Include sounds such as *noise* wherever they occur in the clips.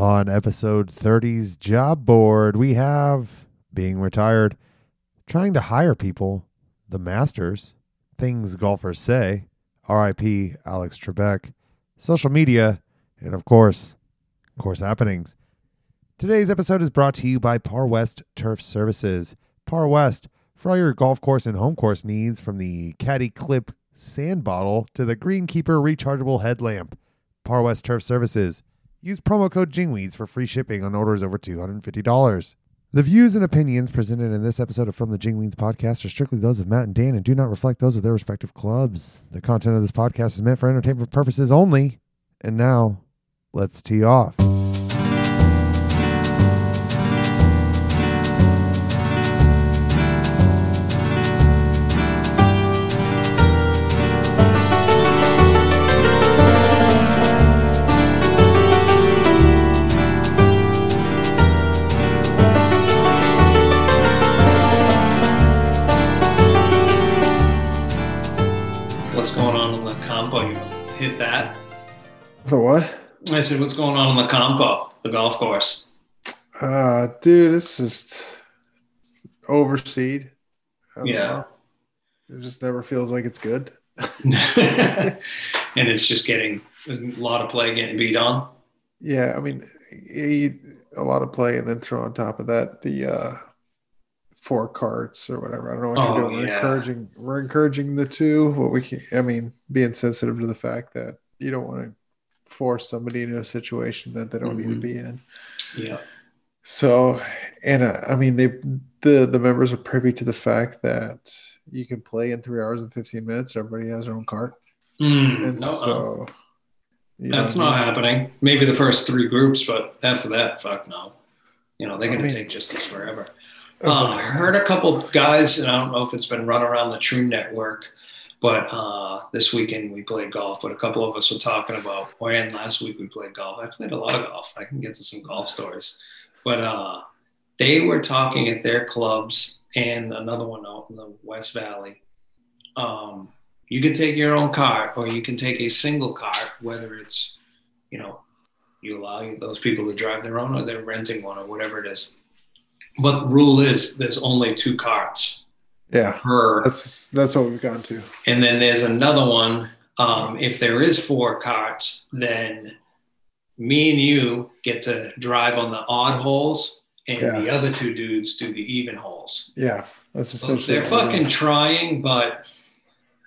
On episode 30's job board, we have being retired, trying to hire people, the Masters, things golfers say, RIP Alex Trebek, social media, and of course, course happenings. Today's episode is brought to you by Par West Turf Services. Par West, for all your golf course and home course needs, from the Caddy Clip sand bottle to the Greenkeeper rechargeable headlamp. Par West Turf Services. Use promo code JINGWEEDS for free shipping on orders over $250. The views and opinions presented in this episode of From the Jingweeds podcast are strictly those of Matt and Dan and do not reflect those of their respective clubs. The content of this podcast is meant for entertainment purposes only. And now, let's tee off. The what? I said, what's going on in the compo, the golf course? Uh, dude, it's just overseed. Yeah. know. It just never feels like it's good. *laughs* and it's just getting a lot of play getting beat on. Yeah, I mean, a lot of play, and then throw on top of that the uh, four carts or whatever. I don't know what Oh, you're doing. We're encouraging, we're encouraging the two. What we can, I mean, being sensitive to the fact that you don't want to force somebody into a situation that they don't need Mhm. to be in. Yeah. So, and uh, I mean, they the the members are privy to the fact that you can play in three hours and fifteen minutes. Everybody has their own cart, Mm, and no, so you that's know, not happening. Maybe the first three groups, but after that, fuck no. You know, they're going to mean- take just as forever. Uh, I heard a couple guys, and I don't know if it's been run around the Troon Network, but uh, this weekend we played golf. But a couple of us were talking about, or and last week we played golf. I played a lot of golf. I can get to some golf stories, but uh, they were talking at their clubs and another one out in the West Valley. Um, you can take your own cart, or you can take a single cart, whether it's, you know, you allow those people to drive their own, or they're renting one, or whatever it is. But the rule is there's only two carts yeah, per, that's that's what we've gone to. and then there's another one. Um, if there is four carts, then me and you get to drive on the odd holes, and Yeah. the other two dudes do the even holes. Yeah, that's So essentially. they're fucking trying, but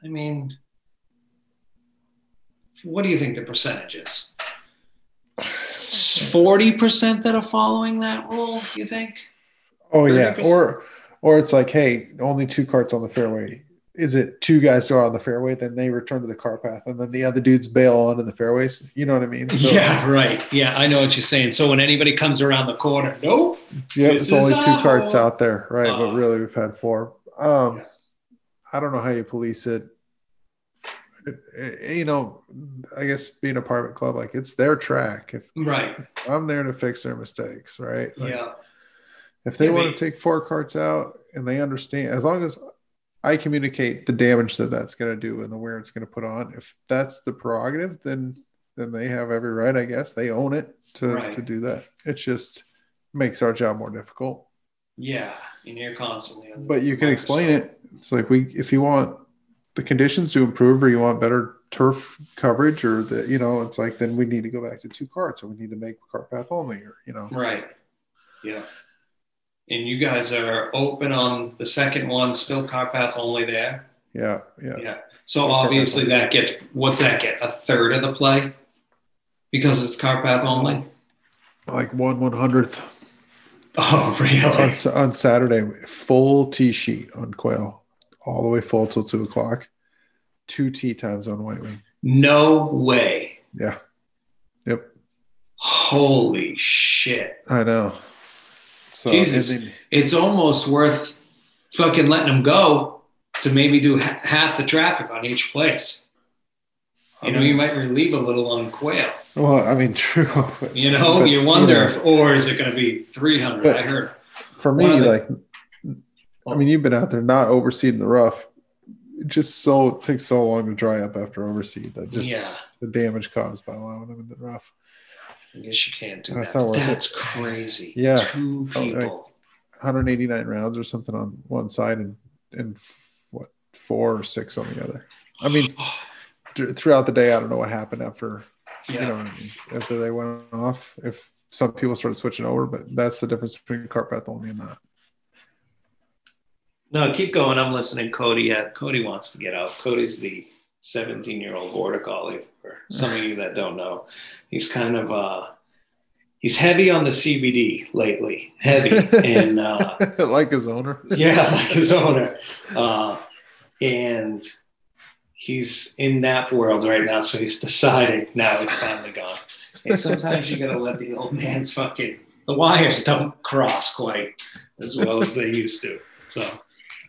I mean, what do you think the percentage is? *sighs* Forty percent that are following that rule. You think? Oh yeah, 30%. or or it's like, hey, only two carts on the fairway. Is it two guys go on the fairway, then they return to the car path, and then the other dudes bail onto the fairways? You know what I mean? So, yeah, right. Yeah, I know what you're saying. So when anybody comes around the corner, nope. Yeah, it's only two carts out there, right? Uh, but really, we've had four. Um, Yeah. I don't know how you police it- You know, I guess being a private club, like it's their track. If Right. I'm there to fix their mistakes, right? Like, Yeah. If they Yeah, want to take four carts out and they understand, as long as I communicate the damage that that's going to do and the wear it's going to put on, if that's the prerogative, then then they have every right, I guess. They own it to Right. to do that. It just makes our job more difficult. Yeah. And you're constantly. But you can explain it. It's like we if you want the conditions to improve or you want better turf coverage or the you know, it's like then we need to go back to two carts or we need to make cart path only or you know. Right. Yeah. And you guys are open on the second one, still car path only there. Yeah, yeah. Yeah. So obviously that gets what's that get? A third of the play because it's car path only. Like one one hundredth. Oh, on, really? on Saturday, full tee sheet on Quail, all the way full till two o'clock. Two tee times on White Wing. No way. Yeah. Yep. Holy shit. I know. So Jesus. It's almost worth fucking letting them go to maybe do ha- half the traffic on each place. You know, you might relieve a little on quail. well, I mean, *laughs* true. You know, but, you wonder know, if, or is it going to be 300? But- I heard. for me, the- like, I mean, you've been out there not overseeding the rough. It just so it takes so long to dry up after overseed. That just Yeah. the damage caused by allowing them in the rough. I guess you can't do That's that. not worth it. That's crazy. Yeah. Two Oh, like- people. 189 rounds or something on one side and and what four or six on the other. I mean, *sighs* throughout the day, I don't know what happened after yeah. you know I mean, after they went off. If some people started switching over, but that's the difference between Carpath only and that. No, keep going. I'm listening. Cody, yeah, Cody wants to get out. Cody's the 17 year old border collie. For *sighs* some of you that don't know, he's kind of uh, he's heavy on the CBD lately. Heavy *laughs* and uh, *laughs* like his owner. *laughs* yeah, like his owner. Uh, and he's in that world right now, so he's deciding now he's finally gone. And sometimes you gotta let the old man's fucking the wires don't cross quite as well as they used to. So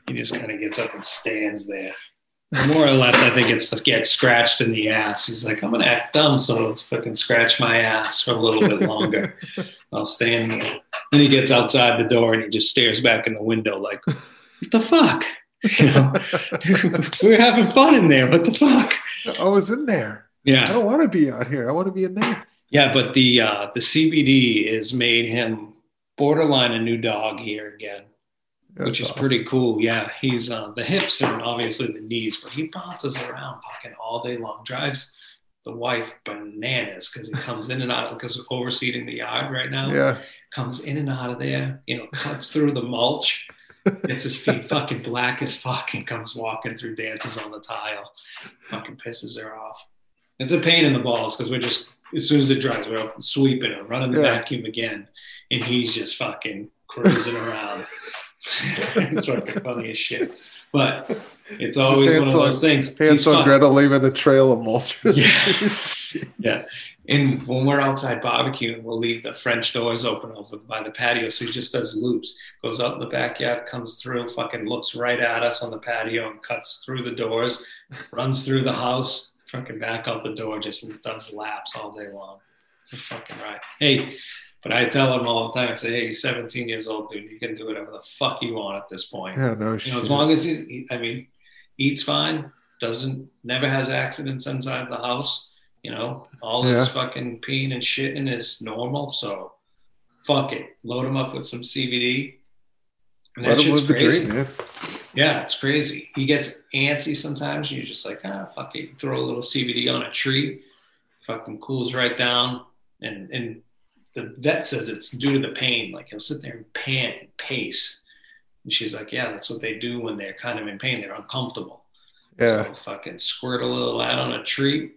he just kind of gets up and stands there. More or less, I think it's to get scratched in the ass. He's like, I'm gonna act dumb, so let's fucking scratch my ass for a little bit longer. *laughs* I'll stand here. Then he gets outside the door and he just stares back in the window like, what the fuck? *laughs* You know, we *laughs* were having fun in there. What the fuck? I was in there. Yeah. I don't want to be out here. I want to be in there. Yeah, but the uh, the CBD has made him borderline a new dog here again, which is That's pretty cool. Yeah, he's uh, the hips and obviously the knees, but he bounces around fucking all day long. Drives the wife bananas because he comes in and out because we're overseeding the yard right now. Yeah. Comes in and out of there, you know, cuts through the mulch. Gets his feet *laughs* fucking black as fuck and comes walking through dances on the tile. Fucking pisses her off. It's a pain in the balls because we're just as soon as it dries, we're sweeping it, running the Yeah. vacuum again, and he's just fucking cruising around. *laughs* it's fucking funny as shit. But it's always one of those things. And fuck- Gretel leaving a trail of mulch. Yeah. *laughs* Yeah. And when we're outside barbecuing, we'll leave the French doors open over by the patio. So he just does loops, goes out in the backyard, comes through, fucking looks right at us on the patio and cuts through the doors, runs through the house, fucking back out the door, just does laps all day long. It's a fucking right. Hey, but I tell him all the time, I say, hey, you're 17 years old, dude. You can do whatever the fuck you want at this point Yeah, no you shit. know, as long as he, I mean, eats fine, doesn't, never has accidents inside the house, you know, all this fucking peeing and shitting is normal. So fuck it. Load him up with some CBD. And that Let him shit's crazy. dream. Yeah, it's crazy. He gets antsy sometimes. And you're just like, ah, fuck it. Throw a little CBD on a tree, fucking cools right down. And and the vet says it's due to the pain. Like he'll sit there and pant and pace. And she's like, yeah, that's what they do when they're kind of in pain. They're uncomfortable. Yeah. So fucking squirt a little out on a tree.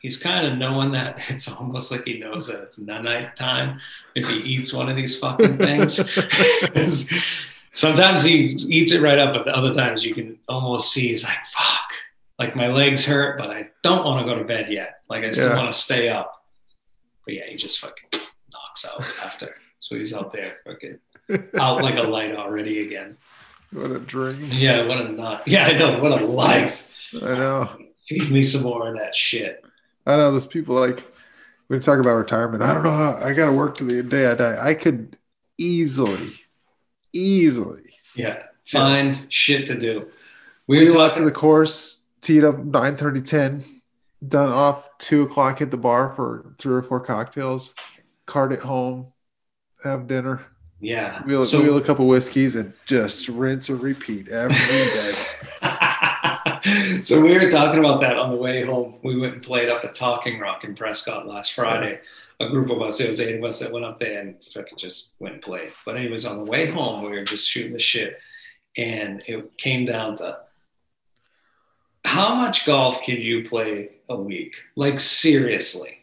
He's kind of knowing that *laughs* it's almost like he knows that it's night time if he eats one of these fucking things. *laughs* Sometimes he eats it right up, but the other times you can almost see he's like, fuck, like my legs hurt, but I don't want to go to bed yet. Like I still Yeah. want to stay up. But yeah, he just fucking knocks out after. So he's out there fucking *laughs* out like a light already again. What a dream. Yeah, what a nut. Yeah, I know. What a life. I know. Feed me some more of that shit. I know there's people like we talk about retirement. I don't know how I gotta work to the day I die. I could easily, easily. Yeah. Find shit to do. We We were to the course, teed up 9 30, 10, done off two o'clock, hit the bar for three or four cocktails, cart it home, have dinner, yeah. wheel, So, wheel a couple whiskeys, and just rinse or repeat every day. *laughs* so we were talking about that on the way home. We went and played up at Talking Rock in Prescott last Friday. A group of us, it was eight of us that went up there and fucking just went and played. But anyways, on the way home, we were just shooting the shit. And it came down to how much golf could you play a week? Like seriously.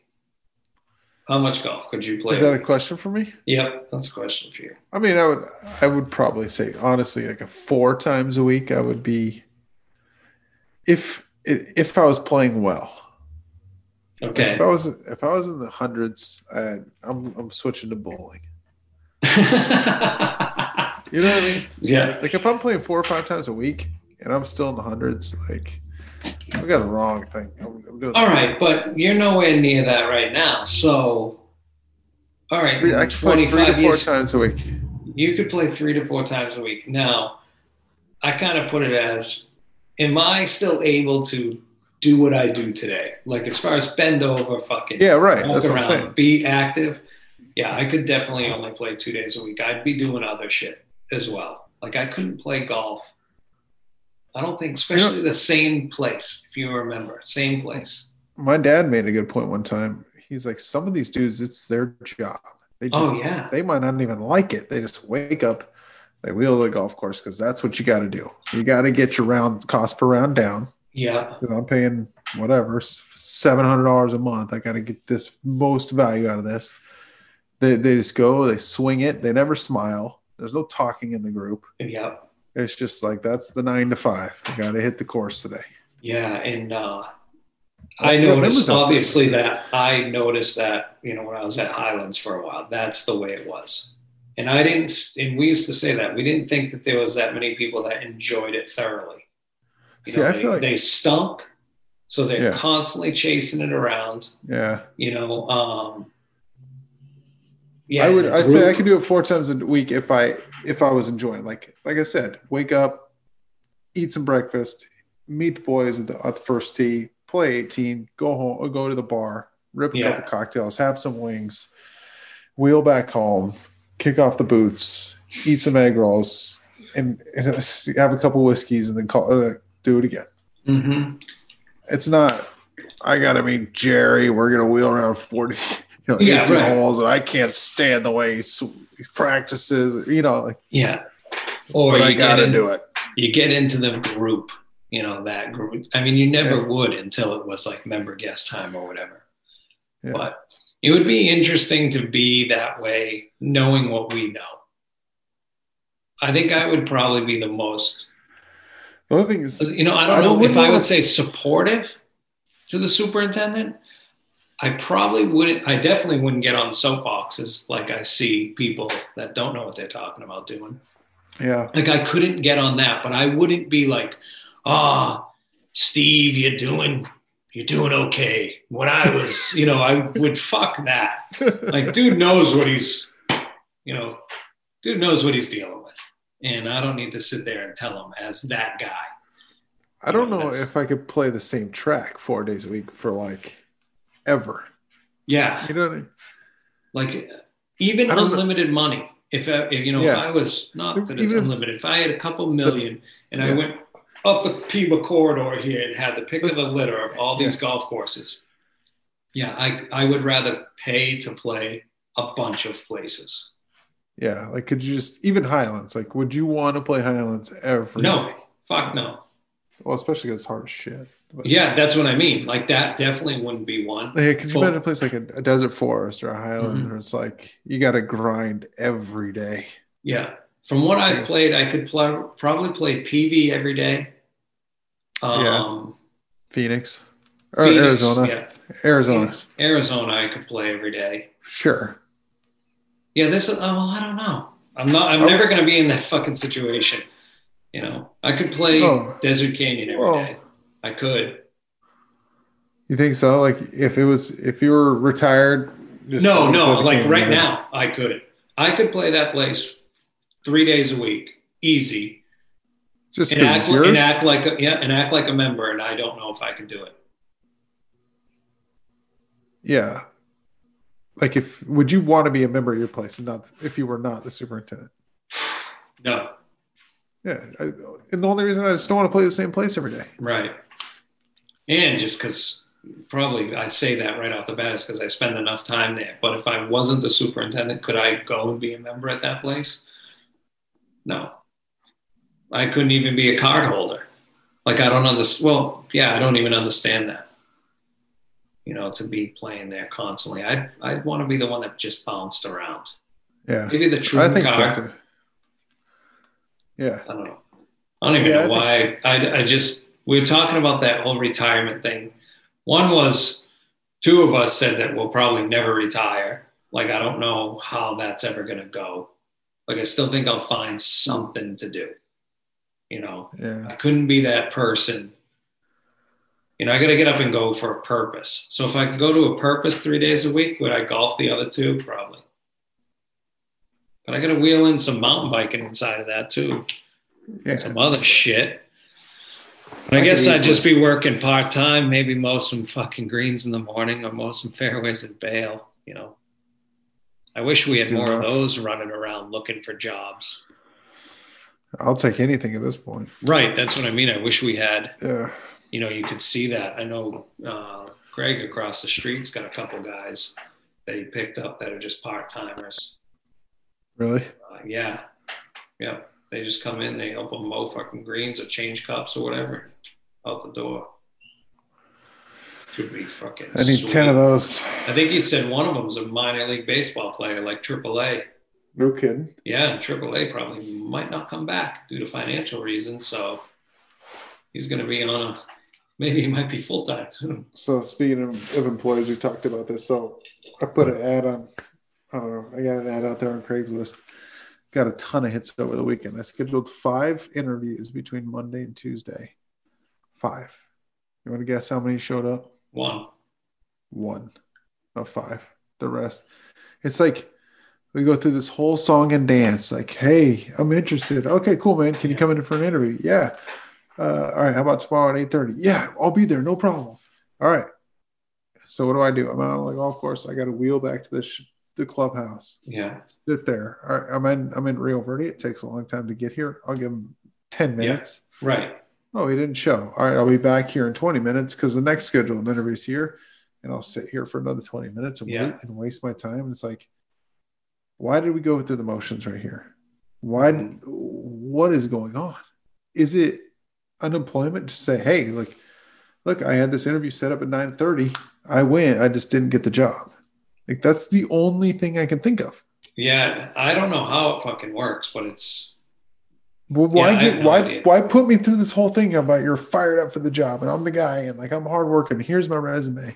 How much golf could you play? Is that a question for me? Yep, that's a question for you. I mean, I would, I would probably say honestly, like a four times a week, I would be, if if I was playing well. Okay. If I was if I was in the hundreds, I, I'm I'm switching to bowling. *laughs* You know what I mean? yeah. Like if I'm playing four or five times a week and I'm still in the hundreds, like I got the wrong thing. I'm, I'm doing. All right, but you're nowhere near that right now. So, all right, Three, I can play three to 25 four years, times a week. you could play three to four times a week. Now, I kind of put it as, am I still able to do what I do today. Like as far as bend over, fucking Yeah, right. That's what I'm saying. be active. Yeah, I could definitely only play two days a week. I'd be doing other shit as well. Like I couldn't play golf. I don't think, especially the same place. If you remember, same place. My dad made a good point one time. He's like, some of these dudes, it's their job. They oh, just, Oh yeah, they might not even like it. They just wake up, they wheel the golf course because that's what you got to do. You got to get your round cost per round down. yeah, I'm paying whatever seven hundred dollars a month. I got to get this most value out of this. They they just go, they swing it. They never smile. There's no talking in the group. yeah, It's just like that's the nine to five. You got to hit the course today. yeah. And uh, I noticed obviously that I noticed that you know when I was at Highlands for a while, that's the way it was. And I didn't, and we used to say that we didn't think that there was that many people that enjoyed it thoroughly. You See, know, I they, feel like they stunk, so they're Yeah. constantly chasing it around. yeah. You know, um, yeah, I would. I'd say I could do it four times a week if I if I was enjoying. Like like I said, wake up, eat some breakfast, meet the boys at the, at the first tee, play eighteen, go home, or go to the bar, rip a Yeah. couple cocktails, have some wings, wheel back home, kick off the boots, eat some egg rolls, and, and *laughs* have a couple whiskeys, and then call uh, do it again. Mhm. It's not. I gotta meet Jerry. We're gonna wheel around forty. *laughs* You know, Yeah, 18 right. holes, and I can't stand the way he sw- he practices. You know, like, Yeah. Or I you gotta do it. you get into the group, you know, that group. I mean, you never Yeah. would until it was like member guest time or whatever. Yeah. But it would be interesting to be that way, knowing what we know. I think I would probably be the most, The other thing is, you know, I I don't know wouldn't if I would say supportive to the superintendent. I probably wouldn't, I definitely wouldn't get on soapboxes like I see people that don't know what they're talking about doing. yeah, Like I couldn't get on that, but I wouldn't be like, ah, Steve, you're doing you're doing okay. When I was, *laughs* you know, I would fuck that. Like, dude knows what he's, you know, dude knows what he's dealing with. And I don't need to sit there and tell him as that guy. I don't know that's- if I could play the same track four days a week for like ever. Yeah. You know what I mean? Like even don't know. unlimited money. If, I, if you know, if I was not that it's Even unlimited, if I had a couple million and I went up the Pima corridor here and had the pick of the litter of all these golf courses, yeah, I I would rather pay to play a bunch of places. Yeah, like could you just even Highlands? Like, would you want to play Highlands every no, day? fuck no. Well, especially because it's hard as shit. But, Yeah, that's what I mean. Like that definitely wouldn't be one. Yeah, could you imagine a place like a, a desert forest or a Highlands Mhm. where it's like you got to grind every day? Yeah. From what I've played, I could pl- probably play PV every day. Yeah. Um, Phoenix or Phoenix, Arizona? Yeah. Arizona, Phoenix. Arizona, I could play every day. sure. Yeah, this is, oh, well, I don't know. I'm not, I'm Oh. never going to be in that fucking situation. You know, I could play Oh. Desert Canyon every day. I could. You think so? Like if it was if you were retired? just No, no, like right now, I could. I could play that place three days a week, easy, just and act, and act like a, yeah, and act like a member. And I don't know if I can do it. Yeah. Like if would you want to be a member of your place and not if you were not the superintendent? *sighs* No, Yeah. I, and the only reason I just don't want to play the same place every day. right. And just because probably I say that right off the bat is because I spend enough time there. But if I wasn't the superintendent, could I go and be a member at that place? No. I couldn't even be a card holder. Like I don't understand. Well, yeah, I don't even understand that. You know, to be playing there constantly. I'd I'd want to be the one that just bounced around. Yeah. Maybe the Troon I think card. so. Yeah. I don't know. I don't even Yeah, know why. I, I just, we were talking about that whole retirement thing. One was two of us said that we'll probably never retire. Like, I don't know how that's ever going to go. Like, I still think I'll find something to do. You know, Yeah. I couldn't be that person. You know, I got to get up and go for a purpose. So if I could go to a purpose three days a week, would I golf the other two? Probably. But I got to wheel in some mountain biking inside of that too Yeah. some other shit. I, I guess I'd just be working part time, maybe mow some fucking greens in the morning or mow some *laughs* fairways at Bale, you know. I wish we Just had more of those running around looking for jobs. I'll take anything at this point. Right, that's what I mean. I wish we had, Yeah. you know, you could see that. I know uh, Greg across the street's got a couple guys that he picked up that are just part timers. Really? Uh, yeah, yeah. They just come in, they help them mow fucking greens or change cups or whatever, out the door. Should be fucking. I need sweet. 10 of those. I think he said one of them them's a minor league baseball player, like AAA. No kidding. Yeah, and AAA probably might not come back due to financial reasons. So he's going to be on a. Maybe he might be full time soon. So speaking of, of employees, we talked about this. So I put an ad on. I don't know. I got an ad out there on Craigslist. Got a ton of hits over the weekend. I scheduled five interviews between Monday and Tuesday. Five. You want to guess how many showed up? One. One of five. The rest. It's like we go through this whole song and dance. Like, hey, I'm interested. Okay, cool, man. Can you come in for an interview? Yeah. Uh, all right. How about tomorrow at eight thirty? Yeah, I'll be there. No problem. All right. So what do I do? I'm out on the golf course. I got to wheel back to the the clubhouse. Yeah. Sit there. All right. I'm in. I'm in Rio Verde. It takes a long time to get here. I'll give him ten minutes. Right. Oh, he didn't show. All right, I'll be back here in 20 minutes because the next scheduled interview is here, and I'll sit here for another 20 minutes and Yeah. wait and waste my time. And it's like, why did we go through the motions right here? Why? What is going on? Is it unemployment to say, hey, like, look, I had this interview set up at 9:30. I went. I just didn't get the job. Like that's the only thing I can think of. Yeah. I don't know how it fucking works, but it's. Well, why Yeah, get no why idea. why put me through this whole thing about you're fired up for the job and I'm the guy and like I'm hardworking. Here's my resume.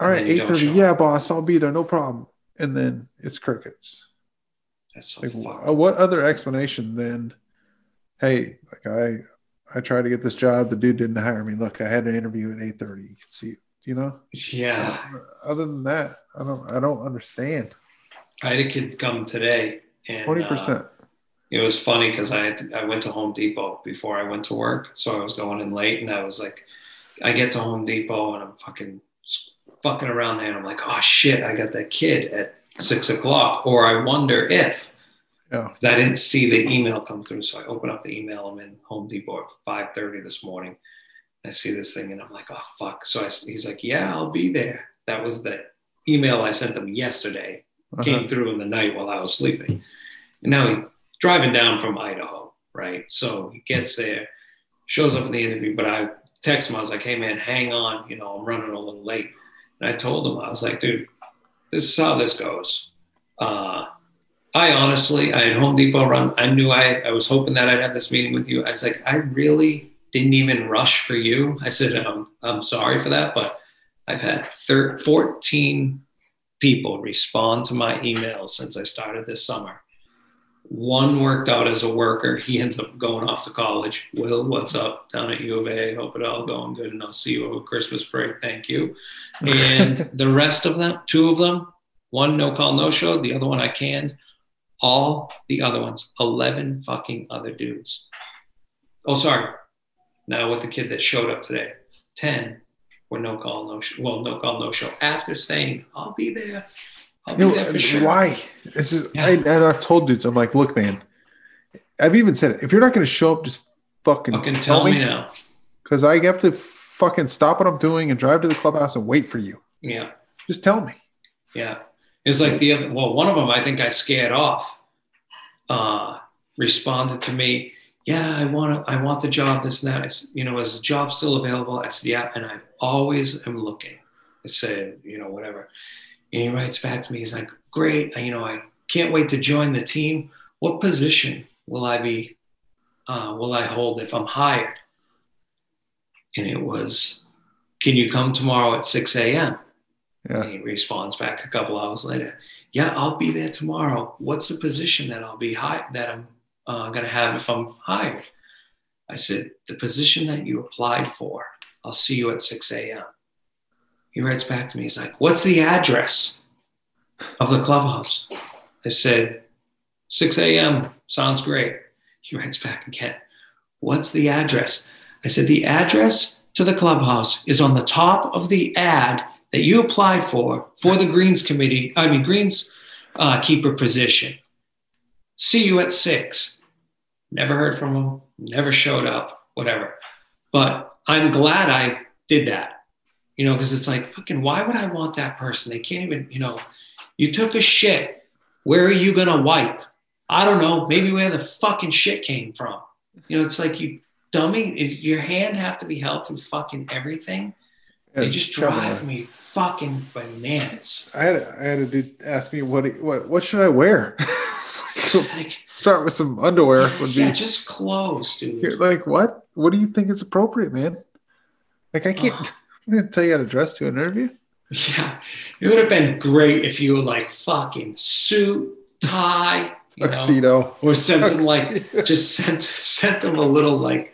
All right, eight thirty. Yeah, boss, I'll be there, no problem. And then it's crickets. That's so Like, fucked. Uh, what other explanation than, hey, like I I tried to get this job, the dude didn't hire me. Look, I had an interview at eight thirty. You can see, you know. Yeah. Other than that, I don't I don't understand. I had a kid come today and. Twenty uh, percent. it was funny because I had to, I went to Home Depot before I went to work, so I was going in late, and I was like, I get to Home Depot and I'm fucking fucking around there, and I'm like, oh shit, I got that kid at six o'clock, or I wonder if Yeah. I didn't see the email come through, so I open up the email. I'm in Home Depot at five thirty this morning. I see this thing, and I'm like, oh fuck. So I, he's like, yeah, I'll be there. That was the email I sent him yesterday Uh-huh. came through in the night while I was sleeping. And now he's driving down from Idaho, right? So he gets there, shows up in the interview, but I text him, I was like, hey man, hang on, you know, I'm running a little late. And I told him, I was like, dude, this is how this goes. Uh, I honestly, I had Home Depot run. I knew I, I was hoping that I'd have this meeting with you. I was like, I really didn't even rush for you. I said, I'm, I'm sorry for that, but I've had thir- 14 people respond to my emails since I started this summer. One worked out as a worker. He ends up going off to college. Will, what's up? Down at U of A. Hope it all going good, and I'll see you over Christmas break. Thank you. And *laughs* the rest of them, two of them, one no call, no show. The other one I canned. All the other ones, eleven fucking other dudes. Oh, sorry. Now with the kid that showed up today, ten were no call, no show. Well, no call, no show. After saying, "I'll be there," I'll be You know, there for sure. Why? It's just, Yeah. I, and I've told dudes, I'm like, look, man, I've even said it. If you're not going to show up, just fucking, Fucking tell me now. Because I have to fucking stop what I'm doing and drive to the clubhouse and wait for you. Yeah, Just tell me. yeah. It's like the other. Well, one of them I think I scared off. Uh, responded to me. Yeah, I want to. I want the job. This and that. I said, you know, is the job still available? I said, yeah, and I always am looking. I said, you know, whatever. And he writes back to me. He's like, great. You know, I can't wait to join the team. What position will I be? Uh, will I hold if I'm hired? And it was, can you come tomorrow at 6 a.m.? Yeah. And he responds back a couple hours later. Yeah, I'll be there tomorrow. What's the position that I'll be hired that I'm uh, going to have if I'm hired? I said, the position that you applied for. I'll see you at 6 a.m. He writes back to me. He's like, what's the address of the clubhouse? I said, 6 a.m. Sounds great. He writes back again. What's the address? I said, The address to the clubhouse is on the top of the ad that you applied for for the Greens committee, I mean, Greens uh, keeper position. See you at six. Never heard from him, never showed up, whatever. But I'm glad I did that, you know, because it's like, fucking, why would I want that person? They can't even, you know, you took a shit. Where are you going to wipe? I don't know. Maybe where the fucking shit came from. You know, it's like you dummy. Your hand have to be held through fucking everything. They just drive me fucking bananas. I had I had a dude ask me what what what should I wear. *laughs* So Like, start with some underwear would be yeah, just clothes, dude. Like what? What do you think is appropriate, man? Like I can't. Oh. *laughs* I'm gonna tell you how to dress to an interview. Yeah, it would have been great if you were like fucking suit, tie, you know, Tuxedo. or sent them like just sent sent them a little like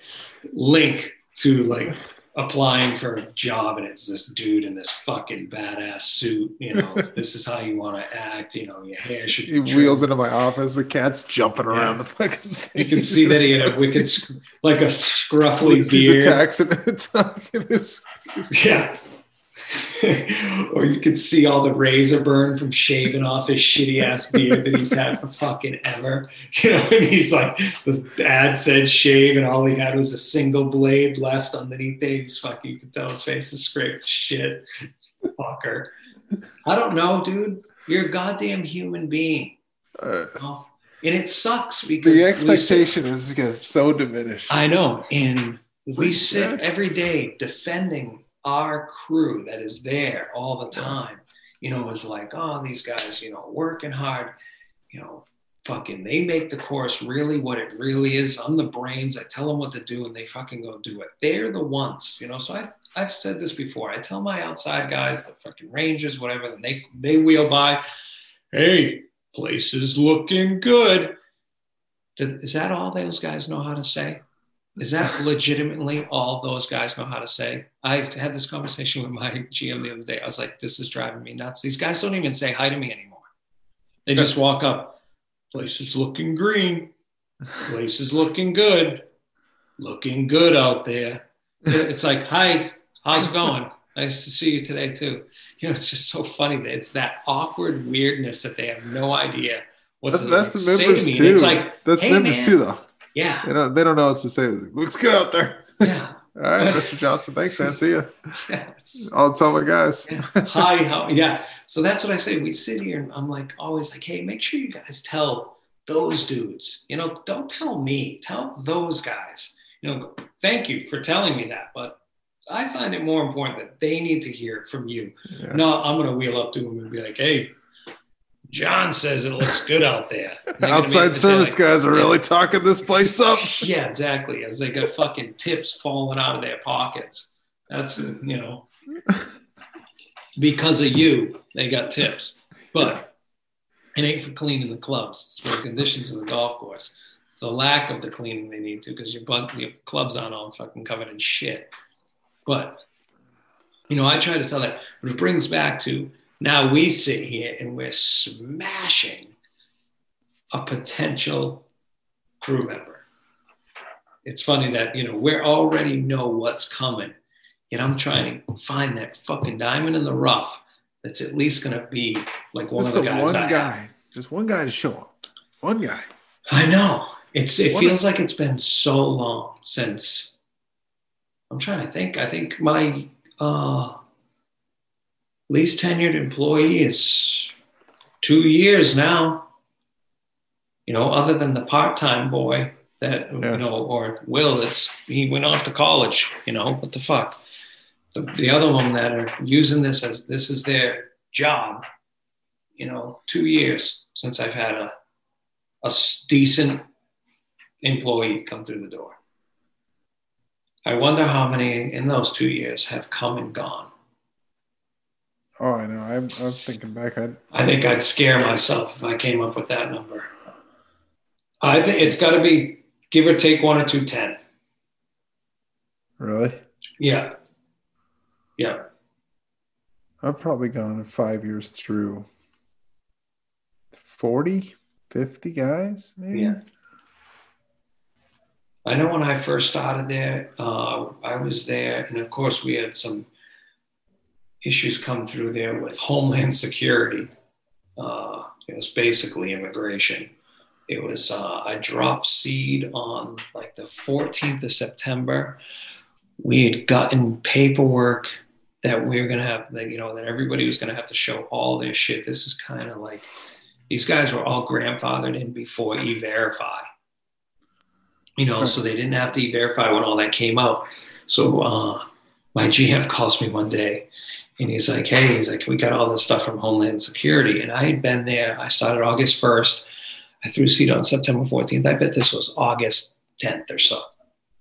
link to like applying for a job and it's this dude in this fucking badass suit you know *laughs* this is how you want to act you know your hair should He wheels into my office. The cat's jumping around Yeah. the fucking. *laughs* you can see that he had a wicked like a scruffly He's beard attacks and attacking *laughs* his, his Yeah. *laughs* or you could see all the razor burn from shaving off his shitty ass beard that he's had for fucking ever. *laughs* You know, and he's like, the ad said shave, and all he had was a single blade left underneath there. He's fucking, you can tell his face is scraped shit. Fucker. I don't know, dude. You're a goddamn human being. Uh, you know? And it sucks because the we expectation is gets so diminished. I know. And we sit every day defending our crew that is there all the time. You know, it's like, oh, these guys, you know, working hard, you know, fucking, they make the course really what it really is. I'm the brains. I tell them what to do and they fucking go do it. They're the ones, you know. So I, I've said this before. I tell my outside guys, the fucking Rangers, whatever, and they, they wheel by, hey, place is looking good. Is that all those guys know how to say? Is that legitimately all those guys know how to say? I had this conversation with my *laughs* GM the other day. I was like, this is driving me nuts. These guys don't even say hi to me anymore. They just walk up. Place is looking green. Place is looking good. Looking good out there. It's like, hi, how's it going? Nice to see you today too. You know, it's just so funny that it's that awkward weirdness that they have no idea what That's, to that's like, the say to members me. too. And it's like, that's hey, members man. too, though. Yeah, They don't. They don't know what to say. Looks good out there. yeah. *laughs* All right, Mr. Johnson. Thanks, man. See ya. *laughs* yeah. I'll tell my guys. Yeah. Hi, how, yeah. So that's what I say. We sit here and I'm like always like, hey, make sure you guys tell those dudes. You know, don't tell me. Tell those guys. You know, thank you for telling me that, but I find it more important that they need to hear from you. Yeah. No, I'm gonna wheel up to them and be like, hey, John says it looks good out there. And they're gonna be Outside service guys are really talking this place up. *laughs* yeah, exactly. As they got fucking tips falling out of their pockets. That's you know, because of you, they got tips. But it ain't for cleaning the clubs. It's for the conditions of the golf course. It's the lack of the cleaning they need to because your your clubs aren't all fucking covered in shit. But you know, I try to tell that, but it brings back to now we sit here and we're smashing a potential crew member. It's funny that you know we already know what's coming, And I'm trying to find that fucking diamond in the rough that's at least going to be like one Just of the guys. one I have. guy. Just one guy to show up. One guy. I know. It's it What feels like it's been so long since I'm trying to think. I think my uh least tenured employee is two years now. You know, other than the part-time boy that Yeah. you know, or Will that's he went off to college, you know, what the fuck. The, the other one that are using this as this is their job, you know, two years since I've had a a decent employee come through the door. I wonder how many in those two years have come and gone. Oh, I know. I'm, I'm thinking back. I I think I'd scare myself if I came up with that number. I think it's got to be give or take one or two ten. really. Yeah, yeah. I've probably gone five years through 40, 50 guys, maybe. Yeah. I know when I first started there, uh, I was there, and of course we had some issues come through there with Homeland Security. Uh, it was basically immigration. It was uh, I dropped seed on like the 14th of September. We had gotten paperwork that we were gonna have, that, you know, that everybody was gonna have to show all their shit. This is kind of like these guys were all grandfathered in before E-Verify you know, so they didn't have to verify when all that came out. So uh, my GM calls me one day and he's like, Hey, he's like, we got all this stuff from Homeland Security. And I had been there. I started August 1st. I threw seed on September 14th. I bet this was August 10th or so.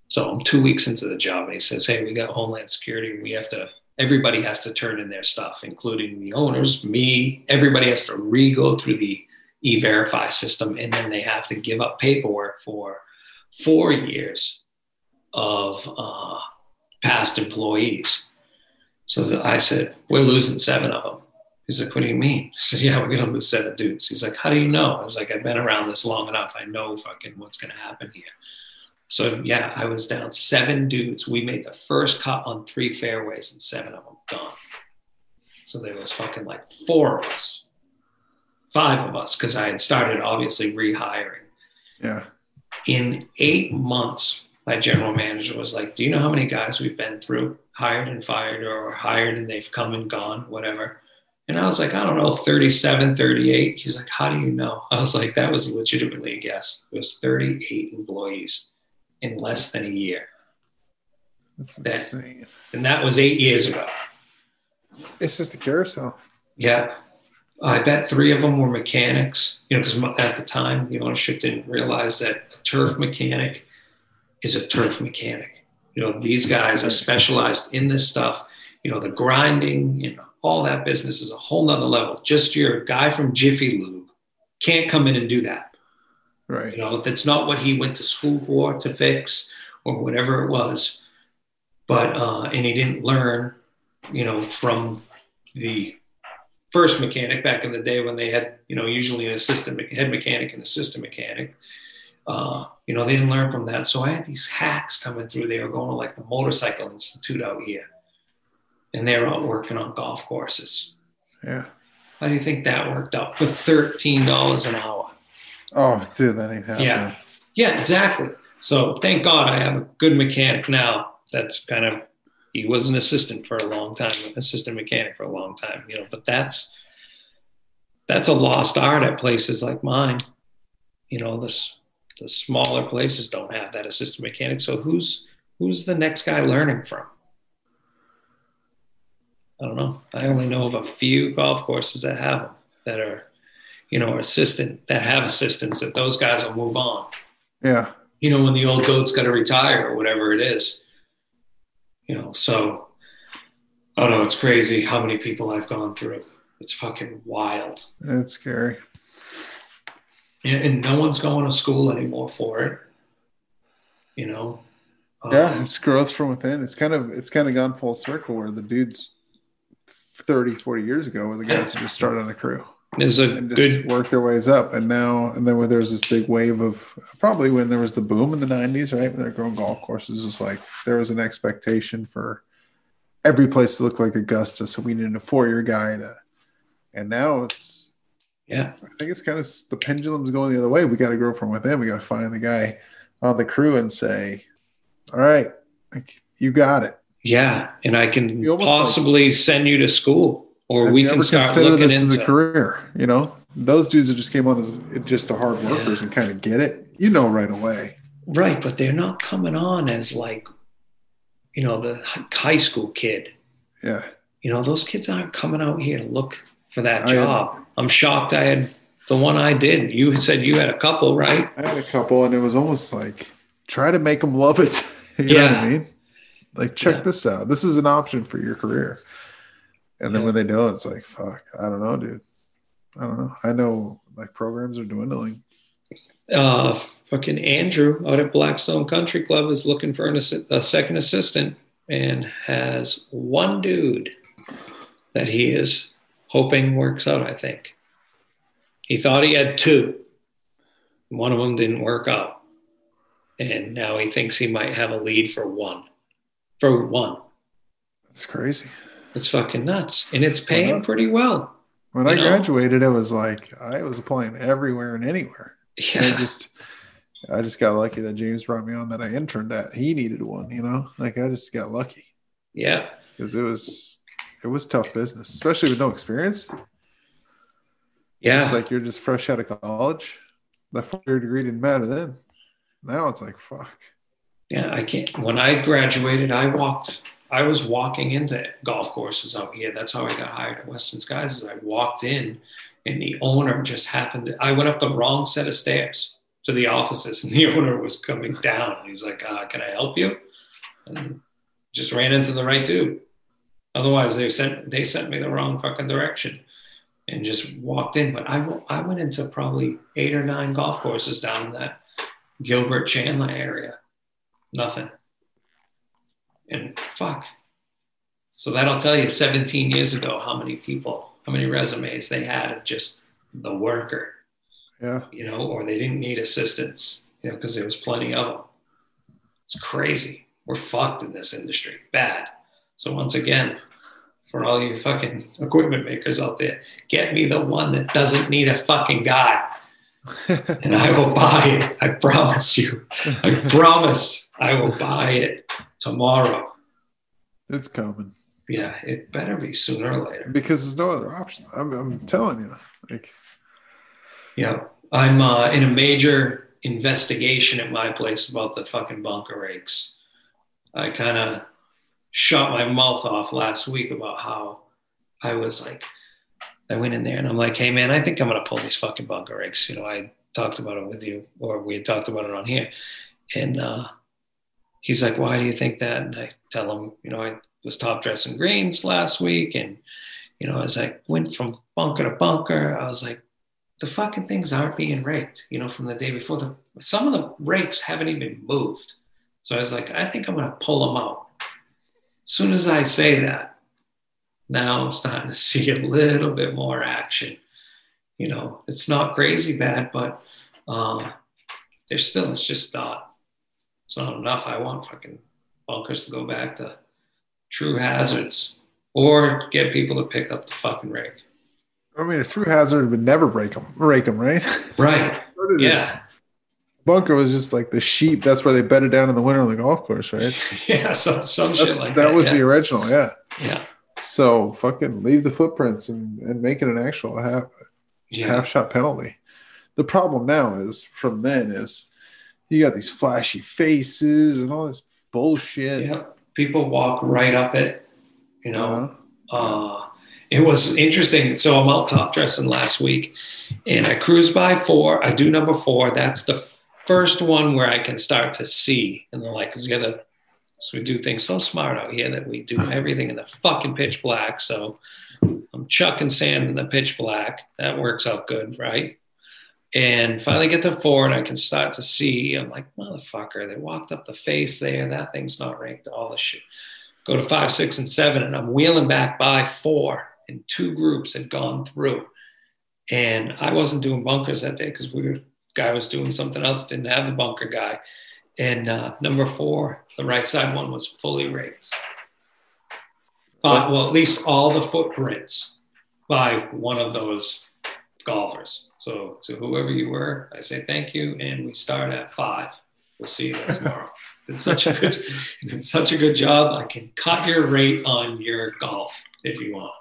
So I'm two weeks into the job and he says, Hey, we got Homeland Security. We have to, everybody has to turn in their stuff, including the owners, me, everybody has to re go through the e verify system. And then they have to give up paperwork for four years of uh, past employees. So I said, We're losing seven of them. He's like, What do you mean? I said, Yeah, we're going to lose seven dudes. He's like, How do you know? I was like, I've been around this long enough. I know fucking what's going to happen here. So yeah, I was down seven dudes. We made the first cut on three fairways and seven of them gone. So there was fucking like four of us, five of us, because I had started obviously rehiring. Yeah in eight months, my general manager was like, Do you know how many guys we've been through, hired and fired, or hired and they've come and gone, whatever? And I was like, I don't know, 37, 38. He's like, How do you know? I was like, That was legitimately a guess. It was 38 employees in less than a year. That's that, insane. And that was eight years ago. It's just a carousel. Yeah. I bet three of them were mechanics, you know, because at the time the ownership didn't realize that a turf mechanic is a turf mechanic. You know, these guys are specialized in this stuff. You know, the grinding, you know, all that business is a whole nother level. Just your guy from Jiffy Lube can't come in and do that. Right. You know, that's not what he went to school for to fix or whatever it was. But uh, and he didn't learn, you know, from the first mechanic back in the day when they had, you know, usually an assistant head mechanic and assistant mechanic. Uh, you know, they didn't learn from that. So I had these hacks coming through. They were going to like the motorcycle institute out here, and they were out working on golf courses. Yeah. How do you think that worked out for thirteen dollars an hour? Oh, dude, that ain't happening. Yeah. Yeah, exactly. So thank God I have a good mechanic now. That's kind of he was an assistant for a long time, assistant mechanic for a long time, you know, but that's that's a lost art at places like mine. You know, the, the smaller places don't have that assistant mechanic. So who's who's the next guy learning from? I don't know. I only know of a few golf courses that have them that are, you know, assistant that have assistants that those guys will move on. Yeah. You know, when the old goat's got to retire or whatever it is you know, so I don't know. It's crazy how many people I've gone through. It's fucking wild. It's scary. Yeah, and no one's going to school anymore for it. You know. Yeah, um, it's growth from within. It's kind of it's kind of gone full circle where the dudes 30, 40 years ago were the guys who just started on the crew. There's a and just good work their ways up, and now and then when there was this big wave of probably when there was the boom in the '90s, right? When they're growing golf courses, it's like there was an expectation for every place to look like Augusta, so we needed a four-year guy to, and now it's yeah, I think it's kind of the pendulum's going the other way. We got to grow from within. We got to find the guy on the crew and say, "All right, you got it." Yeah, and I can possibly like, send you to school or we can start consider looking this into as a career. You know, those dudes that just came on as just the hard workers yeah. and kind of get it. You know right away. Right, but they're not coming on as like, you know, the high school kid. Yeah. You know, those kids aren't coming out here to look for that job. I'm shocked. I had the one I did. You said you had a couple, right? I had a couple, and it was almost like try to make them love it. *laughs* you yeah. know what I mean? Like, check yeah. this out. This is an option for your career. And then yeah. when they don't, it's like, fuck, I don't know, dude. I don't know. I know like programs are dwindling. Uh, fucking Andrew out at Blackstone Country Club is looking for an assi- a second assistant and has one dude that he is hoping works out. I think he thought he had two. One of them didn't work out, and now he thinks he might have a lead for one. For one. That's crazy. It's fucking nuts. And it's paying pretty well. When I know? graduated, it was like I was applying everywhere and anywhere. And I just I just got lucky that James brought me on that I interned at. He needed one, you know? Like I just got lucky Yeah. because it was it was tough business, especially with no experience. Yeah. It's like you're just fresh out of college. That four year degree didn't matter then. Now it's like fuck. Yeah, I can't. When I graduated, I walked. I was walking into golf courses out here. That's how I got hired at Western Skies. Is I walked in, and the owner just happened. To, I went up the wrong set of stairs to the offices, and *laughs* the owner was coming down. He's like, uh, "Can I help you?" And just ran into the right dude. Otherwise, they sent they sent me the wrong fucking direction, and just walked in. But I I went into probably eight or nine golf courses down in that Gilbert Chandler area nothing. And fuck. So that'll tell you 17 years ago how many people, how many resumes they had of just the worker, Yeah. you know, or they didn't need assistance, you know, because there was plenty of them. It's crazy. We're fucked in this industry, bad. So once again, for all you fucking equipment makers out there, get me the one that doesn't need a fucking guy *laughs* and I will buy it. I promise you. I promise I will buy it tomorrow. it's coming. Yeah, it better be sooner or later. Because there's no other option. I'm, I'm telling you. Like Yeah, I'm uh, in a major investigation at my place about the fucking bunker rakes. I kind of shot my mouth off last week about how I was like, I went in there and I'm like, hey man, I think I'm gonna pull these fucking bunker rakes. You know, I talked about it with you, or we had talked about it on here, and uh, he's like, why do you think that? And I tell him, you know, I was top dressing greens last week, and you know, I went from bunker to bunker, I was like the fucking things aren't being raked, you know, from the day before. The, some of the rakes haven't even moved. So I was like, I think I'm to pull them out. As soon as I say that, now I'm starting to *laughs* see a little bit more action. You know, it's not crazy bad, but uh, there's still, it's just not, it's not enough. I want fucking bunkers to go back to true hazards or get people to pick up the fucking rake. I mean, a true hazard would never break them, rake them, right? Right. *laughs* What it is- Yeah. Bunker was just like the sheep. That's where they bedded down in the winter on the golf course, right? *laughs* Yeah, some, some shit like that that. was yeah. the original, yeah. yeah. So fucking leave the footprints and, and make it an actual half Yeah. half shot penalty. The problem now is from then is you got these flashy faces and all this bullshit. yeah. People walk right up it, you know. Uh, Uh, it was interesting. So I'm out top dressing last week and I cruise by four. I do number four. That's the first one where I can start to see. And they're like, because the other, so we do things so smart out here that we do everything in the fucking pitch black. So I'm chucking sand in the pitch black. That works out good, right? And finally get to four and I can start to see. I'm like, motherfucker, they walked up the face there. That thing's not ranked. All this shit. Go to five, six, and seven, and I'm wheeling back by four, and two groups had gone through. And I wasn't doing bunkers that day because we were guy was doing something else, didn't have the bunker guy. And uh, number four, the right side one was fully raked. Uh, well, at least all the footprints by one of those golfers. So to whoever you were, I say thank you, and we start at five. We'll see you tomorrow. *laughs* did such a good, *laughs* did such a good job. I can cut your rate on your golf if you want.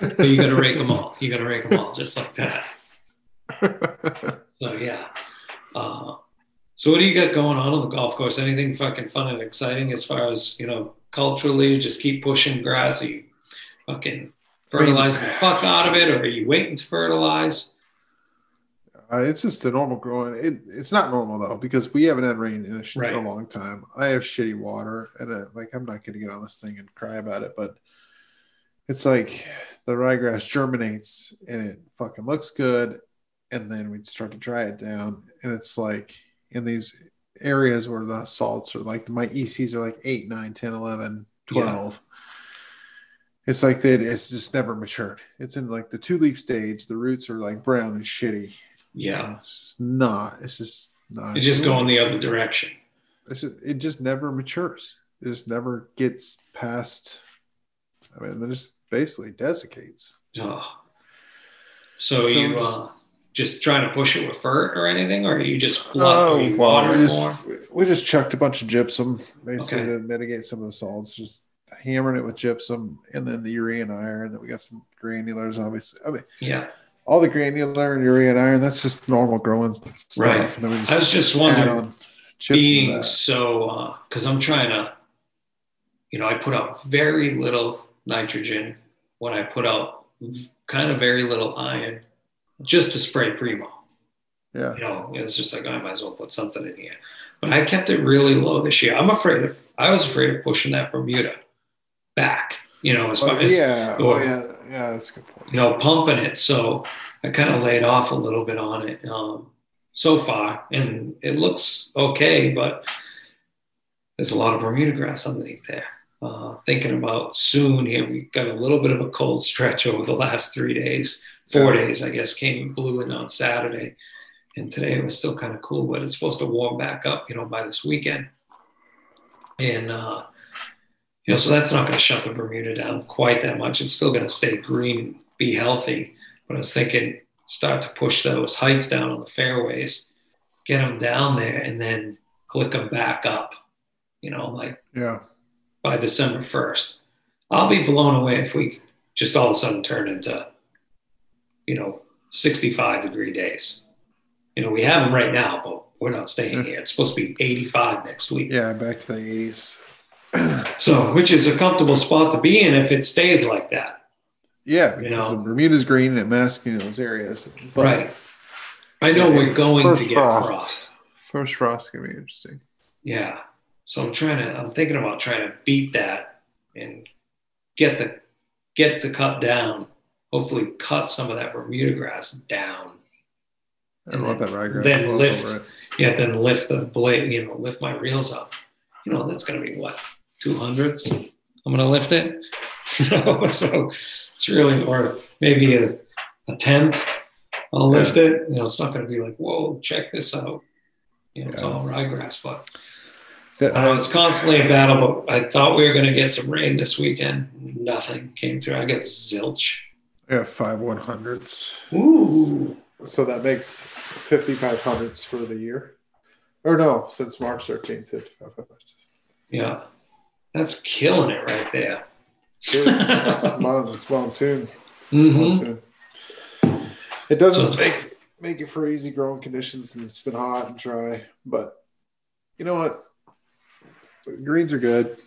But you got to rake them all. You got to rake them all just like that. *laughs* So yeah. Uh, so what do you got going on on the golf course? Anything fucking fun and exciting as far as you know culturally? Just keep pushing grass. Are you fucking fertilizing the fuck out of it, or are you waiting to fertilize? Uh, it's just the normal growing. It, it's not normal though because we haven't had rain in a, sh- Right. a long time. I have shitty water, and uh, like I'm not going to get on this thing and cry about it, but it's like the ryegrass germinates and it fucking looks good, and then we'd start to dry it down, and it's like in these areas where the salts are like my ECs are like 8, 9, 10, 11, 12. It's like that. It's just never matured. It's in like the two leaf stage. The roots are like brown and shitty. Yeah, It's not. It's just not It's just going the other direction. It's just, it just never matures. It just never gets past. I mean, it just basically desiccates. Oh. So, So you just- uh, just trying to push it with fert or anything, or you just flood or you well, water we just more? we just chucked a bunch of gypsum basically Okay. to mitigate some of the salts. Just hammering it with gypsum, and then the urea and iron. Then we got some granulars. Obviously, I mean, Yeah. all the granular and urea and iron. That's just normal growing stuff. Right. And then we I was just wondering, on being so uh, because I'm trying to, you know, I put out very little nitrogen when I put out kind of very little iron just to spray primo. Yeah. You know, it's just like I might as well put something in here. But I kept it really low this year. I'm afraid of. I was afraid of pushing that Bermuda back. You know, as far Oh, as yeah. or- Oh, yeah. Yeah. That's a good point. you know, pumping it. So I kind of laid off a little bit on it um, so far, and it looks okay, but there's a lot of Bermuda grass underneath there. Uh, thinking about soon here, we got a little bit of a cold stretch over the last three days, four days, I guess, came and blew in on Saturday. And today it was still kind of cool, but it's supposed to warm back up, you know, by this weekend. And, uh, you know, so that's not going to shut the Bermuda down quite that much. It's still going to stay green be healthy. But I was thinking, start to push those heights down on the fairways, get them down there, and then click them back up. You know, like Yeah. by December first. I'll be blown away if we just all of a sudden turn into, you know, 65 degree days. You know, we have them right now, but we're not staying Yeah. here. It's supposed to be 85 next week. Yeah. Back to the 80s. *clears throat* So, which is a comfortable spot to be in if it stays like that. Yeah. You Because know. the Bermuda's green and it masks in those areas. But right. I know Yeah, we're going to get frost. frost. First frost going to be interesting. Yeah. So I'm trying to I'm thinking about trying to beat that and get the get the cut down. Hopefully cut some of that Bermuda grass down. I love that ryegrass. then lift. Yeah, then lift the blade, you know, lift my reels up. You know, that's gonna be what, two hundreds? I'm gonna lift it. *laughs* You know, *laughs* so it's really or maybe a, a tenth. I'll lift it. You know, it's not gonna be like, whoa, check this out. You know, it's all ryegrass, but That- know it's constantly a battle, but I thought we were going to get some rain this weekend. Nothing came through. I got zilch. Yeah, five one hundreds. Ooh. So that makes fifty five hundreds for the year. Or no, since March thirteenth, fifty five hundreds. Yeah. That's killing it right there. *laughs* It's mon- it's monsoon. hmm monsoon. It doesn't make make it for easy growing conditions, and it's been hot and dry. But you know what? Greens are good.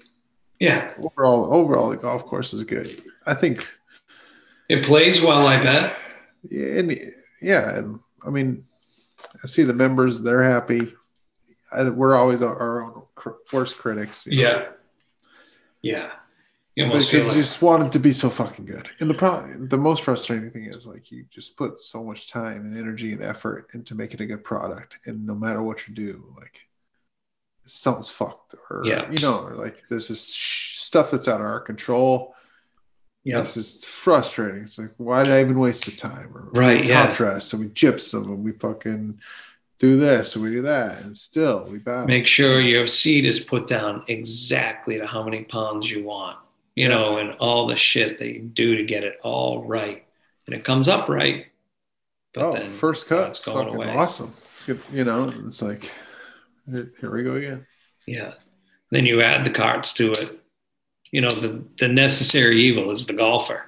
Yeah. Overall, overall, the golf course is good. I think It plays well, I bet. Yeah, and yeah, and I mean, I see the members; they're happy. I, we're always our, own cr- worst critics. you know, Yeah. Yeah. You because feel you just want it to be so fucking good. And the problem, the most frustrating thing is like you just put so much time and energy and effort into making a good product, and no matter what you do, like something's fucked, or Yeah. you know, or like there's just sh- stuff that's out of our control. Yeah. It's just frustrating. It's like, why did I even waste the time? Or Right, we yeah. top dress and we gypsum and we fucking do this and we do that, and still we battle. Make sure your seed is put down exactly to how many pounds you want, you know, and all the shit that you do to get it all right. And it comes up right. But oh, then first cut, it's fucking away. awesome. It's good, you know. It's like, here, here we go again. Yeah. Then you add the cards to it. You know, the, the necessary evil is the golfer.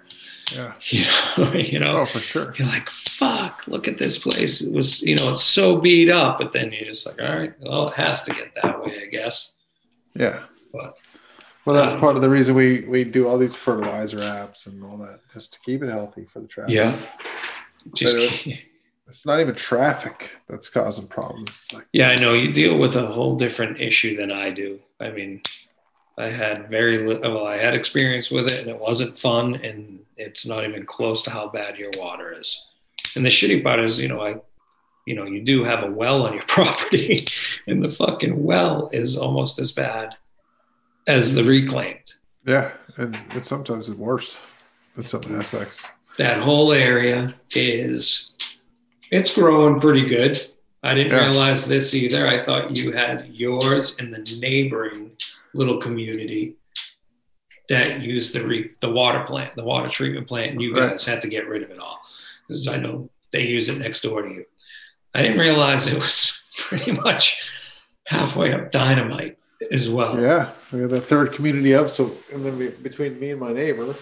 Yeah. *laughs* You know, you know, Oh, for sure. you're like, fuck, look at this place. It was, you know, it's so beat up, but then you're just like, all right, well, it has to get that way, I guess. Yeah. But Well, that's Um, part of the reason we we do all these fertilizer apps and all that, just to keep it healthy for the traffic. yeah. Just it's- It's not even traffic that's causing problems. Like, Yeah, I know you deal with a whole different issue than I do. I mean, I had very li- well, I had experience with it, and it wasn't fun, and it's not even close to how bad your water is. And the shitty part is, you know, I, you know, you do have a well on your *laughs* property, and the fucking well is almost as bad as the reclaimed. yeah, and it's sometimes it's worse in some aspects. That whole area is, it's growing pretty good. I didn't Yeah. realize this either. I thought you had yours and the neighboring little community that used the re- the water plant, the water treatment plant, and you Right. guys had to get rid of it all because I know they use it next door to you. I didn't realize it was *laughs* pretty much halfway up dynamite as well. Yeah, we have that third community up. So, and then we, between me and my neighbor,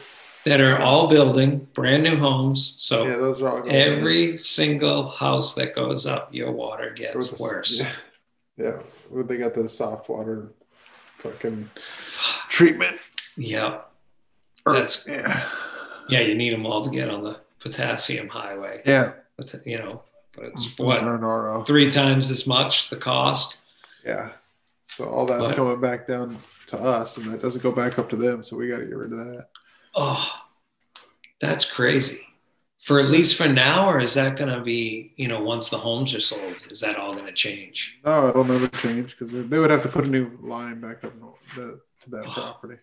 That are all building brand new homes. So yeah, those are all going in. every single house that goes up, your water gets the- worse. Yeah, yeah. They got the soft water fucking treatment. Yeah. Or- That's- yeah, Yeah, you need them all to get on the potassium highway. yeah. But, you know, but it's Mm-hmm. what three times as much the cost. Yeah. So all that's But- coming back down to us, and that doesn't go back up to them. So we got to get rid of that. Oh, that's crazy. For at least for now, or is that going to be, you know, once the homes are sold, is that all going to change? No, it'll never change because they would have to put a new line back up the, to that Oh. property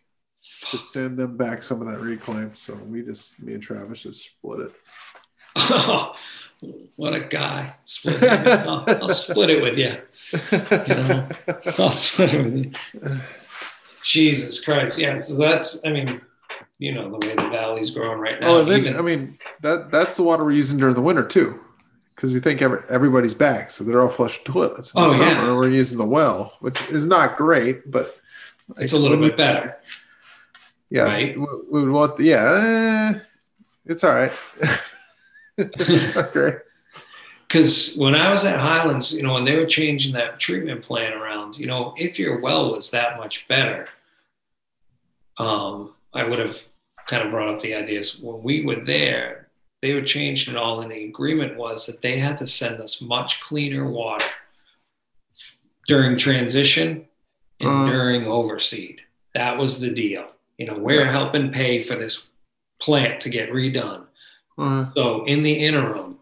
to send them back some of that reclaim. So we just, me and Travis just split it. Oh, *laughs* what a guy! Split it. I'll, I'll split it with you. know, *laughs* I'll split it with you. Jesus Christ! Yeah, so that's. I mean, you know, the way the valley's growing right now. oh, and then even- I mean that that's the water we're using during the winter too, because you think every, everybody's back, so they're all flushing toilets. In the Oh, summer, yeah. we're using the well, which is not great, but it's a little bit better. Yeah, right? we, we would want. The, yeah, eh, it's all right. *laughs* it's not great. Because when I was at Highlands, you know, when they were changing that treatment plan around, you know, if your well was that much better, um, I would have kind of brought up the ideas when we were there. They were changing it all, and the agreement was that they had to send us much cleaner water during transition and Uh. during overseed. That was the deal. You know, we're helping pay for this plant to get redone. Uh, So in the interim,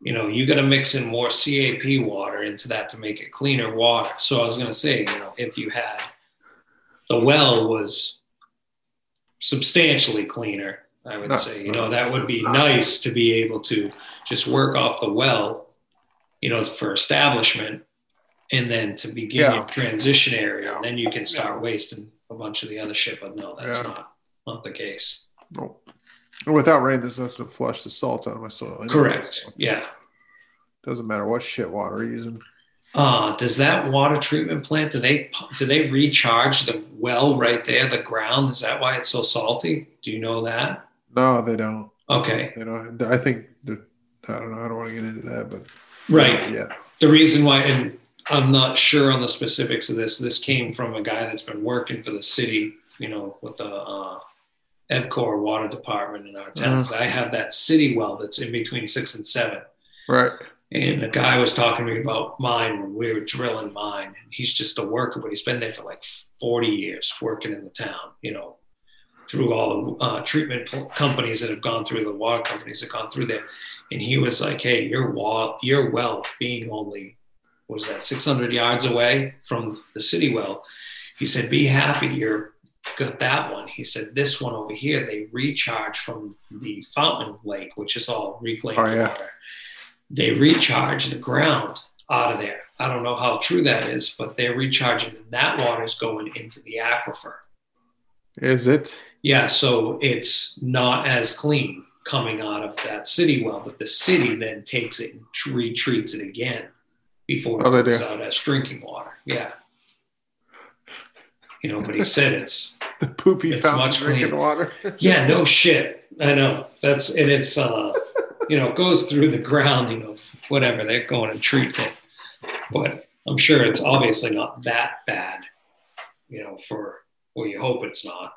you know, you got to mix in more CAP water into that to make it cleaner water. So I was going to say, you know, if you had the well was substantially cleaner, I would say, it's you know, that would be not. nice to be able to just work off the well, you know, for establishment and then to begin Yeah. your transition area. Yeah. And then you can start Yeah. wasting a bunch of the other shit. But no, that's not, not the case. no. And Without rain, there's nothing to flush the salt out of my soil. anyway, Correct. so Yeah. Doesn't matter what shit water you're using. Uh, does that water treatment plant do they do they recharge the well right there, the ground? Is that why it's so salty? Do you know that? No, they don't. Okay, You know, I think I don't know. I don't want to get into that, but right. Yeah. The reason why, and I'm not sure on the specifics of this. This came from a guy that's been working for the city, you know, with the uh, EPCOR water department in our town. Mhm. I have that city well that's in between six and seven. Right. And the guy was talking to me about mine when we were drilling mine. And he's just a worker, but he's been there for like 40 years working in the town, you know, through all the uh, treatment companies that have gone through, the water companies that have gone through there. And he was like, hey, your, wall, your well being only, was that, 600 yards away from the city well. He said, be happy you're got that one. He said, this one over here, they recharge from the fountain lake, which is all reclaimed Oh, yeah. water they recharge the ground out of there. I don't know how true that is, but they're recharging and that water is going into the aquifer. Is it? Yeah, so it's not as clean coming out of that city well, but the city then takes it and retreats it again before Oh, it goes do. out as drinking water. Yeah. You know, but he said it's *laughs* The poopy It's fountain much drinking cleaner. water. yeah, no *laughs* shit. I know. That's and it's uh you know, goes through the ground, you know, whatever, they're going and treat it. But I'm sure it's obviously not that bad, you know, for well, you hope it's not.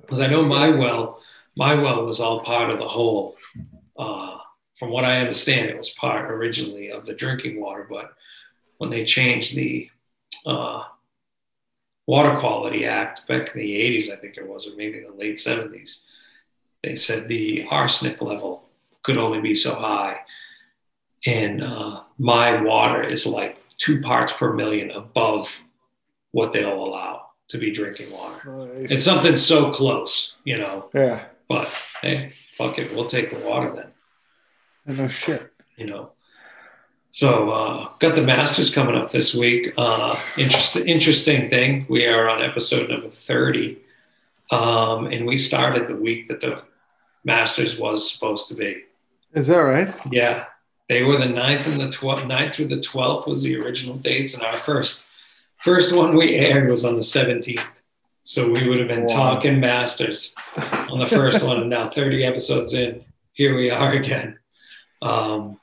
Because I know my well, my well was all part of the whole. Uh, from what I understand, it was part originally of the drinking water, but when they changed the uh, Water Quality Act back in the 80s, I think it was, or maybe the late 70s, they said the arsenic level could only be so high. And uh, my water is like two parts per million above what they'll allow to be drinking water. Nice. It's something so close, you know, Yeah. but hey, fuck it, we'll take the water then, No shit. you know. So uh, got the Masters coming up this week. Uh, interest, interesting thing. We are on episode number thirty, um, and we started the week that the Masters was supposed to be. Is that right? Yeah, they were the 9th and the 12th. 9th through the twelfth was the original dates, and our first first one we aired was on the seventeenth. So we would have been Wow. talking Masters on the first one, and now thirty episodes in, here we are again. Um,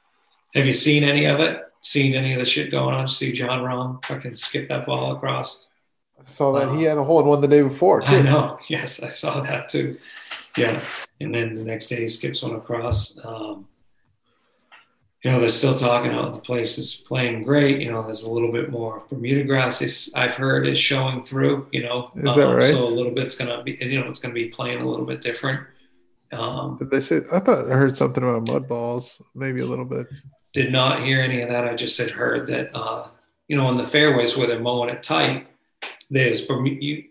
have you seen any of it? Seen any of the shit going on? See Jon Rahm fucking skip that ball across? I saw that he had a hole in one the day before I too. know. *laughs* Yes, I saw that too. Yeah, and then the next day he skips one across. Um, you know, they're still talking about the place is playing great. You know, there's a little bit more Bermuda grass. Is, I've heard is showing through. You know, Is that Um, right? So a little bit's gonna be. You know, it's gonna be playing a little bit different. Um, Did they say? I thought I heard something about mud balls, maybe a little bit. did not hear any of that. I just had heard that, uh, you know, on the fairways where they're mowing it tight, there's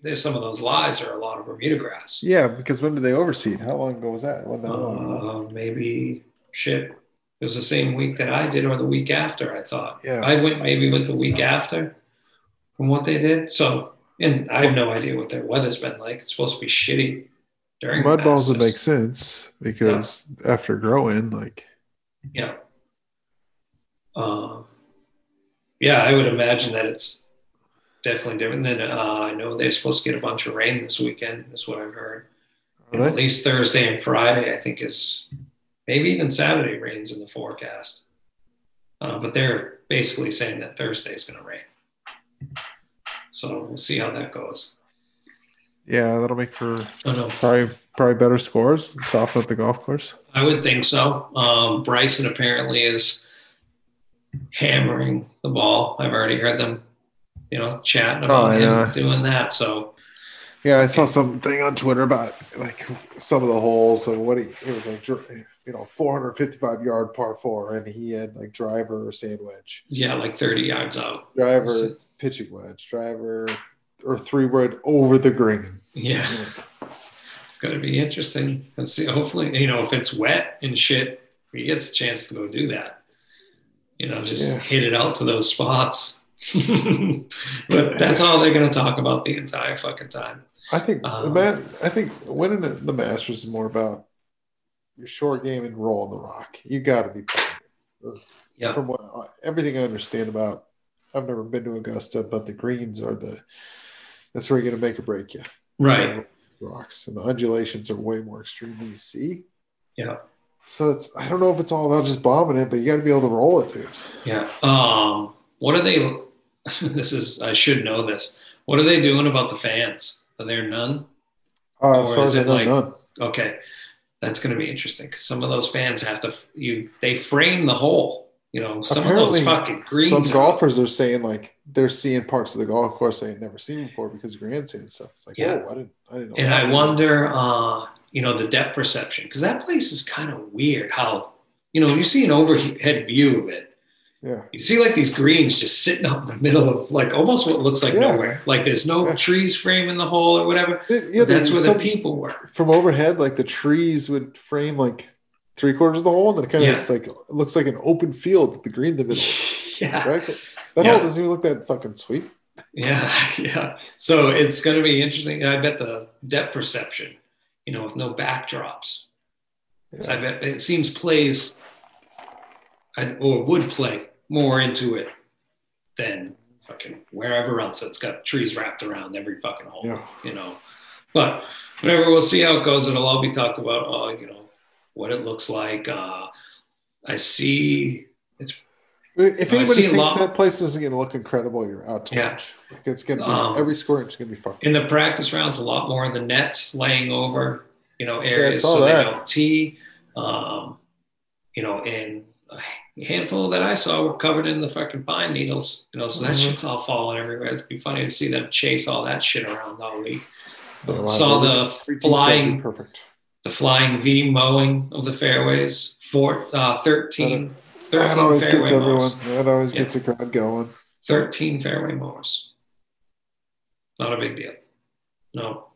there's some of those lies are a lot of Bermuda grass. Yeah, because when did they overseed? How long ago was that? Wasn't that long? Uh, maybe shit. It was the same week that I did, or the week after. I thought. Yeah. I went maybe with the week after, from what they did. So, and I have no idea what their weather's been like. It's supposed to be shitty during the Mud balls would make sense because after growing, like Yeah. Um, yeah, I would imagine that it's definitely different. Then uh, I know they're supposed to get a bunch of rain this weekend. Is what I've heard. Are at least Thursday and Friday, I think is maybe even Saturday rains in the forecast. Uh, but they're basically saying that Thursday is going to rain. So we'll see how that goes. yeah, that'll make for probably probably better scores, soften up the golf course. I would think so. Um, Bryson apparently is hammering the ball. I've already heard them, you know, chatting oh, about Oh, him yeah. doing that. So Yeah, I saw something on Twitter about like some of the holes and what he it was like, you know, 455 yard par four, and he had like driver or sand wedge, yeah, like 30 yards out. driver pitching wedge, driver or three wood over the green. Yeah, it's going to be interesting. Let's see. Hopefully, you know, if it's wet and shit, he gets a chance to go do that. You know, just Yeah. hit it out to those spots. *laughs* but that's all they're going to talk about the entire fucking time. I think the Um, man, I think winning the- the Masters is more about your short game and rolling the rock. You got to be playing. Yeah. From what everything I understand about, I've never been to Augusta, but the greens are the that's where you're going to make or break you. Right. So, rocks and the undulations are way more extreme than you see. Yeah. So it's I don't know if it's all about just bombing it, but you got to be able to roll it, dude. Yeah. Um, what are they? *laughs* This is I should know this. What are they doing about the fans? Are there none? Uh, Or is it know, like- none. Okay, that's going to be interesting because some of those fans have to you they frame the hole. You know, some of those fucking greens. Some golfers are saying like they're seeing parts of the golf course they had never seen before because of grandstand and stuff. It's like, Yeah. oh, I didn't, I didn't know. and. I wonder, uh, you know, the depth perception because that place is kind of weird. How you know you see an overhead view of it. Yeah, You see like these greens just sitting up in the middle of like almost what looks like Yeah. nowhere. Like there's no Yeah. trees framing the hole or whatever. It- yeah. That's where the people were. from overhead, like the trees would frame like three quarters of the hole, and then it kind of Yeah. looks like it looks like an open field with the green in the middle. *laughs* yeah. Right? That hole doesn't even look that fucking sweet. Yeah, *laughs* yeah. So it's going to be interesting. I bet the depth perception, you know, with no backdrops, I bet it seems plays I- or would play more into it than fucking wherever else that's got trees wrapped around every fucking hole, Yeah. you know. But whatever, we'll see how it goes. It'll all be talked about, uh, you know, what it looks like. Uh, I see It's If anybody thinks that place isn't going to look incredible, you're out to Yeah. lunch. Like it's going to be Um, every square inch is going to be fucking. in the practice rounds a lot more of the nets laying over you know areas saw so they don't tee um, you know and a handful that i saw were covered in the fucking pine needles you know so that Mhm. shit's all falling everywhere it'd be funny to see them chase all that shit around all week They'll saw the flying- perfect. the flying v mowing of the fairways four, uh, 13 That always gets everyone. mowers. That always Yeah. gets the crowd going. 13 fairway mowers. Not a big deal. No.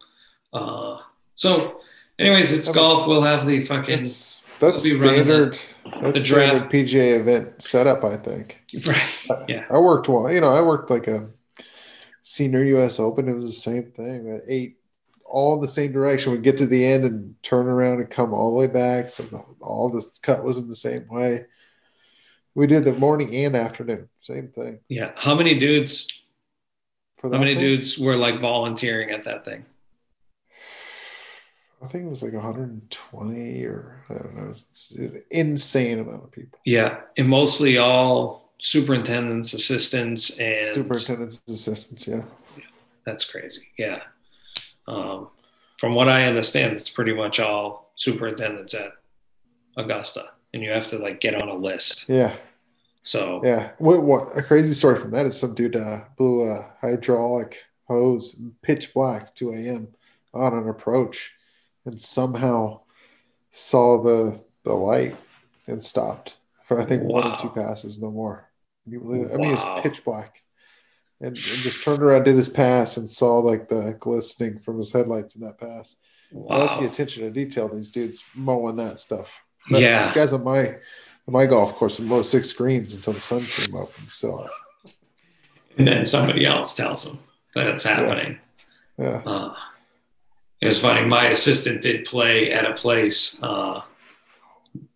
Uh, so, anyways, it's Okay. golf. We'll have the fucking that's We'll standard. That's the draft. standard PGA event setup. I think. Right. Yeah. I worked one. You know, I worked like a senior U.S. Open. It was the same thing. At eight, all in the same direction. We get to the end and turn around and come all the way back. So the, all this cut was in the same way. We did the morning and afternoon. Same thing. Yeah. How many dudes? For How many thing, dudes were like volunteering at that thing? I think it was like 120 or I don't know. It was an insane amount of people. Yeah, and mostly all superintendents, assistants, and Superintendent's assistants. Yeah. That's crazy. Yeah. Um, from what I understand, it's pretty much all superintendents at Augusta, and you have to like get on a list. Yeah. So Yeah. What, what a crazy story from that is some dude uh, blew a hydraulic hose pitch black 2 a.m. on an approach and somehow saw the the light and stopped for I think one or two passes, no more. Can you believe it? I mean, Wow. it's pitch black. And, and just turned around, did his pass, and saw like the glistening from his headlights in that pass. wow. Well, that's the attention to detail. These dudes mowing that stuff. But Yeah. guys on my on my golf course would mow six greens until the sun came up. And so, and then somebody else tells them that it's happening. yeah, Uh, it was funny. My assistant did play at a place uh,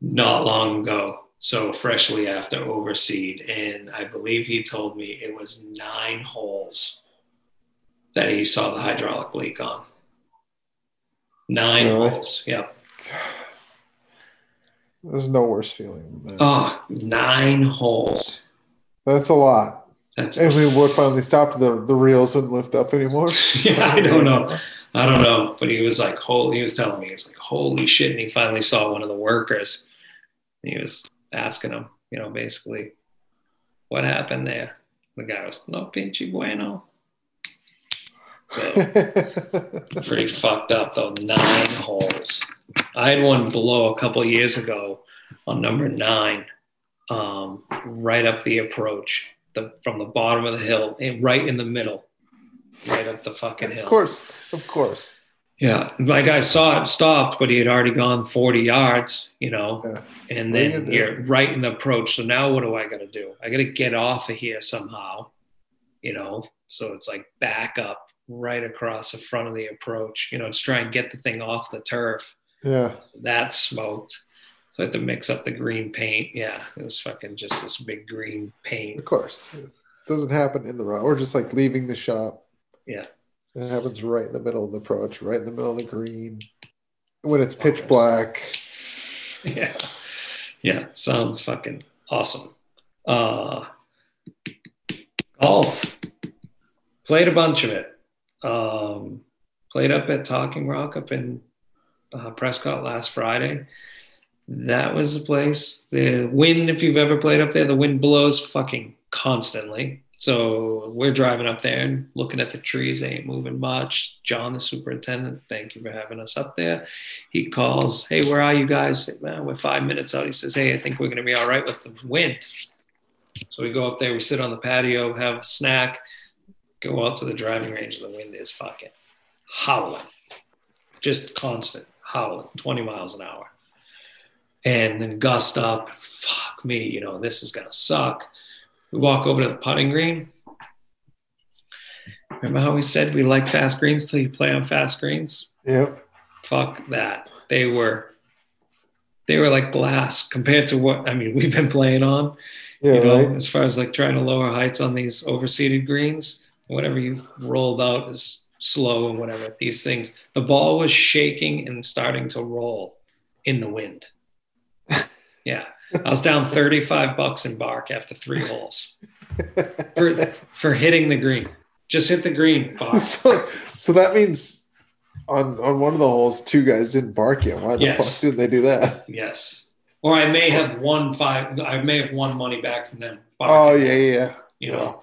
not long ago, so freshly after overseed, and I believe he told me it was nine holes that he saw the hydraulic leak on. Nine Really? holes. Yeah. there's no worse feeling than that. Oh, nine holes. That's a lot. That's And we would finally stopped. The the reels wouldn't lift up anymore. *laughs* yeah, I don't know. *laughs* I don't know, but he was like, "Holy!" He was telling me, he's like, "Holy shit!" And he finally saw one of the workers. And he was asking him, you know, basically, what happened there. The guy was no pinche bueno. So *laughs* pretty fucked up though. Nine holes. I had one below a couple years ago on number nine, um, right up the approach, the from the bottom of the hill, and right in the middle, right up the fucking hill. of course, of course. Yeah, my guy saw it stopped, but he had already gone 40 yards, you know, Yeah. and are you then gonna you're right in the approach. So now what do I got to do? I got to get off of here somehow, you know. So it's like back up right across the front of the approach, you know, to try and get the thing off the turf. Yeah, That smoked. So I had to mix up the green paint. Yeah, it was fucking just this big green paint. of course. It doesn't happen in the row. We're just like leaving the shop. Yeah. It happens right in the middle of the approach, right in the middle of the green. When it's pitch black. *laughs* yeah. Yeah sounds fucking awesome. Uh golf. Played a bunch of it. Um played up at talking rock up in uh, prescott last friday. That was the place. The wind if you've ever played up there the wind blows fucking constantly so we're driving up there and looking at the trees they ain't moving much john the superintendent thank you for having us up there he calls, Hey, where are you guys? Well, we're five minutes out. He says, Hey, I think we're going to be all right with the wind. So we go up there, we sit on the patio, have a snack, go out to the driving range, and the wind is fucking howling, just constant howling, 20 miles an hour. And then gust up, fuck me, you know, this is going to suck. We walk over to the putting green. Remember how we said we like fast greens till you play on fast greens? Yep. fuck that. They were they were like glass compared to what I mean *laughs* we've been playing on. Yeah, you know, right. as far as like trying to lower heights on these overseeded greens, whatever you've rolled out is slow and whatever. These things, the ball was shaking and starting to roll in the wind. *laughs* Yeah. I was down 35 bucks in bark after three holes for, for hitting the green. Just hit the green, bark. *laughs* so, so that means on on one of the holes, two guys didn't bark yet. Why the fuck did they do that? Yes. Or I may have won five. I may have won money back from them. Oh yeah, yeah, yeah. You know.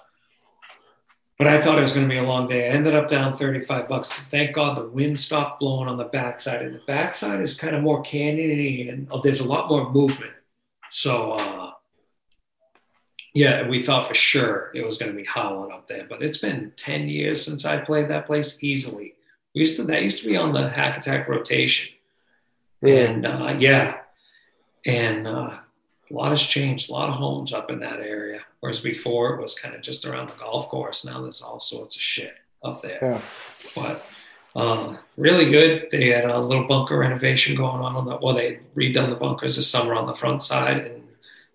But I thought it was going to be a long day. I ended up down 35 bucks. Thank God the wind stopped blowing on the backside. And the backside is kind of more canyony and oh, there's a lot more movement. So, uh, yeah, we thought for sure it was going to be howling up there. But it's been 10 years since I played that place easily. We used to, that used to be on the Hack Attack rotation. And uh, yeah, and uh, a lot has changed. A lot of homes up in that area. Whereas before it was kind of just around the golf course. Now there's all sorts of shit up there. Yeah. But um, really good. They had a little bunker renovation going on on the. Well, they redone the bunkers this summer on the front side, and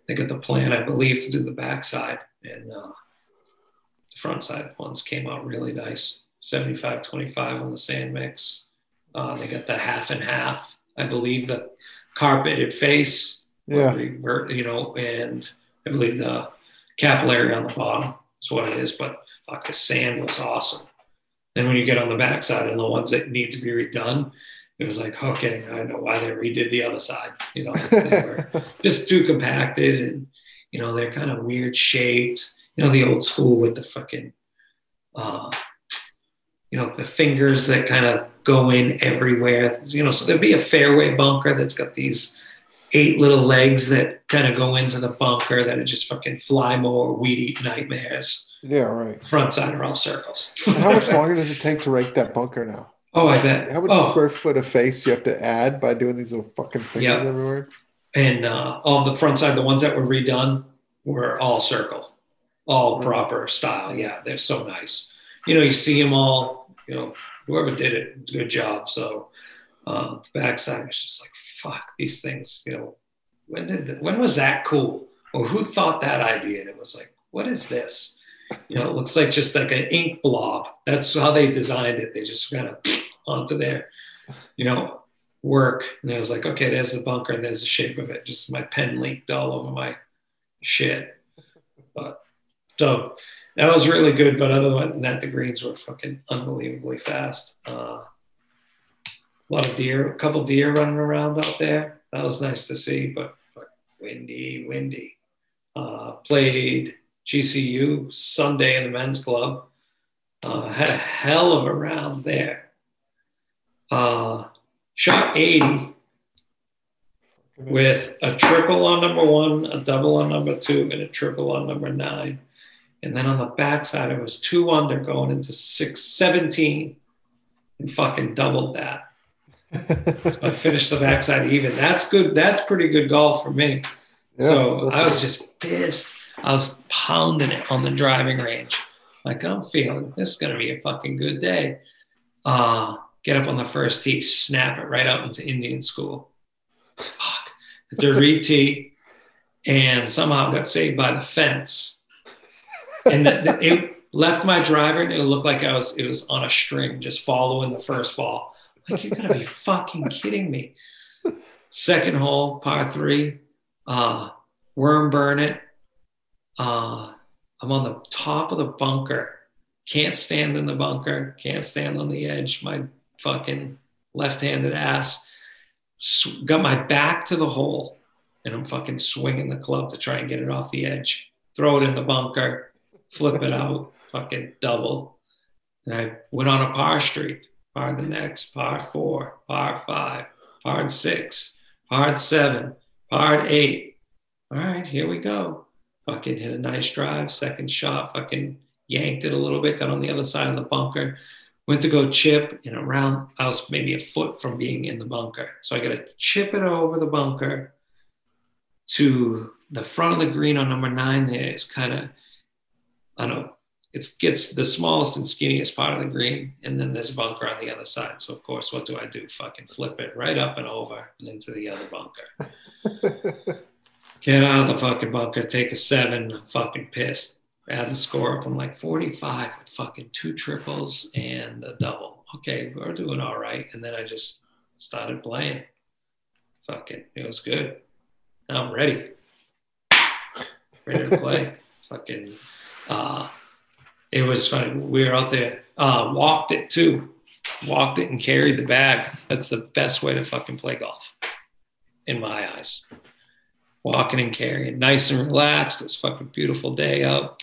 they got the plan, I believe, to do the back side. And uh, the front side ones came out really nice. 75 25 on the sand mix. Uh, they got the half and half. I believe the carpeted face, Yeah. revert, you know, and I believe the capillary on the bottom is what it is. But fuck, the sand was awesome. Then when you get on the backside and the ones that need to be redone, it was like, okay, I know why they redid the other side. You know, they *laughs* were just too compacted and, you know, they're kind of weird shaped. You know, the old school with the fucking, uh, you know, the fingers that kind of go in everywhere. You know, so there'd be a fairway bunker that's got these eight little legs that kind of go into the bunker that are just fucking fly more weed eat nightmares. yeah, right. Front side are all circles. How much *laughs* longer does it take to rake that bunker now? Oh, I bet. How much oh, square foot of face you have to add by doing these little fucking fingers Yeah. everywhere? and uh, on the front side, the ones that were redone were all circle, all Mhm. proper style. Yeah, they're so nice. You know, you see them all. You know, whoever did it, good job. So uh, the backside was just like, fuck these things. You know, when did when was that cool? Or who thought that idea? And it was like, what is this? You know, it looks like just like an ink blob. That's how they designed it. They just kind of *sniffs* onto their, you know, work. And I was like, okay, there's the bunker and there's the shape of it. Just my pen leaked all over my shit. But so that was really good. But other than that, the greens were fucking unbelievably fast. Uh, a lot of deer, a couple deer running around out there. That was nice to see, but windy, windy. Uh, played GCU Sunday in the men's club. Uh, had a hell of a round there. Uh, shot 80 with a triple on number one, a double on number two, and a triple on number nine. And then on the backside, it was two under going into six, 17 and fucking doubled that. So I finished the backside even. That's good. That's pretty good golf for me. so I was just pissed. I was pounding it on the driving range. Like, I'm feeling this is going to be a fucking good day. Uh, get up on the first tee, snap it right out into Indian school. Fuck. To re tee, and somehow got saved by the fence. And the, the- it left my driver, and it looked like I was it was on a string, just following the first ball. Like, you're gonna be fucking kidding me. Second hole, par three, uh, worm burn it. Uh, I'm on the top of the bunker. Can't stand in the bunker. Can't stand on the edge. My fucking left-handed ass sw- got my back to the hole, and I'm fucking swinging the club to try and get it off the edge. Throw it in the bunker, flip it out, fucking double. And I went on a par streak. Par the next, par four, par five, par six, par seven, par eight. All right, here we go. Fucking hit a nice drive, second shot, fucking yanked it a little bit, got on the other side of the bunker, went to go chip and around, I was maybe a foot from being in the bunker. So I got to chip it over the bunker to the front of the green on number nine there is kind of, I don't know, it gets the smallest and skinniest part of the green, and then there's a bunker on the other side. So of course, what do I do? Fucking flip it right up and over and into the other bunker. *laughs* Get out of the fucking bunker, take a seven, I'm fucking pissed. Add the score up. I'm like 45 with fucking two triples and a double. Okay, we're doing all right. And then I just started playing. Fucking, it was good. Now I'm ready. Ready to play. *laughs* fucking, uh, it was funny. We were out there, uh, walked it too. Walked it and carried the bag. That's the best way to fucking play golf, in my eyes walking and carrying, nice and relaxed. It's fucking beautiful day out.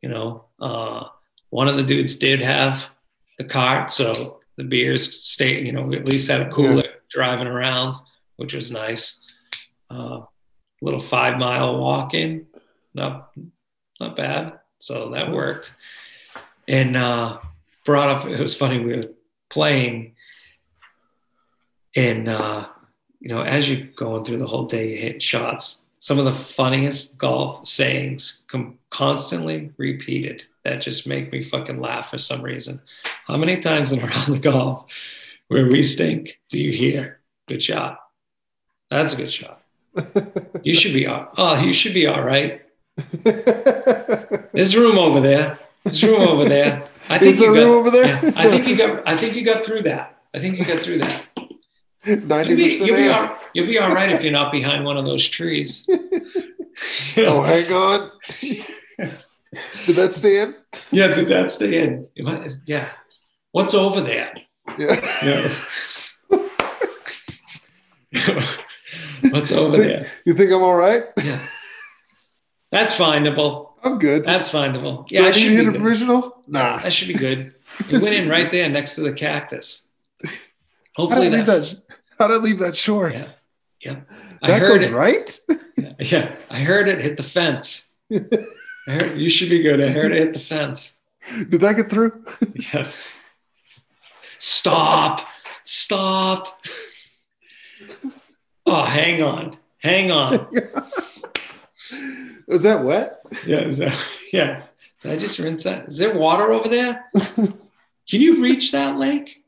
You know, uh, one of the dudes did have the cart, so the beers stayed. You know, we at least had a cooler driving around, which was nice. Uh, little five mile walk in, not not bad. So that worked. And uh, brought up. It was funny. We were playing, and uh, you know, as you're going through the whole day, you hit shots. Some of the funniest golf sayings com- constantly repeated that just make me fucking laugh for some reason. How many times in around *laughs* the golf where we stink do you hear good shot? That's a good shot. *laughs* You should be all, oh, you should be all right. *laughs* There's room over there. There's room over there. I think Is you there got, room over there? Yeah, I think you got. I think you got through that. I think you got through that. Ninety You'll be, percent. you'll be all, you'll be all right if you're not behind one of those trees. You *laughs* know? *laughs* Oh, hang on. Did that stand? Yeah, did that stay in? Might- Yeah. What's over there? Yeah. Yeah. What's over there? You think I'm all right? Yeah. That's findable. I'm good. That's findable. Do Yeah, I I should hit a provisional? Nah. That should be good. You went in right there next to the cactus. *laughs* How Hopefully did I leave that. How did I leave that short? Yeah. Yeah. I That heard goes it. right. Yeah, I heard it hit the fence. *laughs* I heard you should be good. I heard it hit the fence. Did that get through? *laughs* Yeah. Stop. Stop. Oh, hang on. Hang on. Was that wet? Yeah. Is that, *laughs* yeah. Did I just rinse that? Is there water over there? *laughs* Can you reach that lake?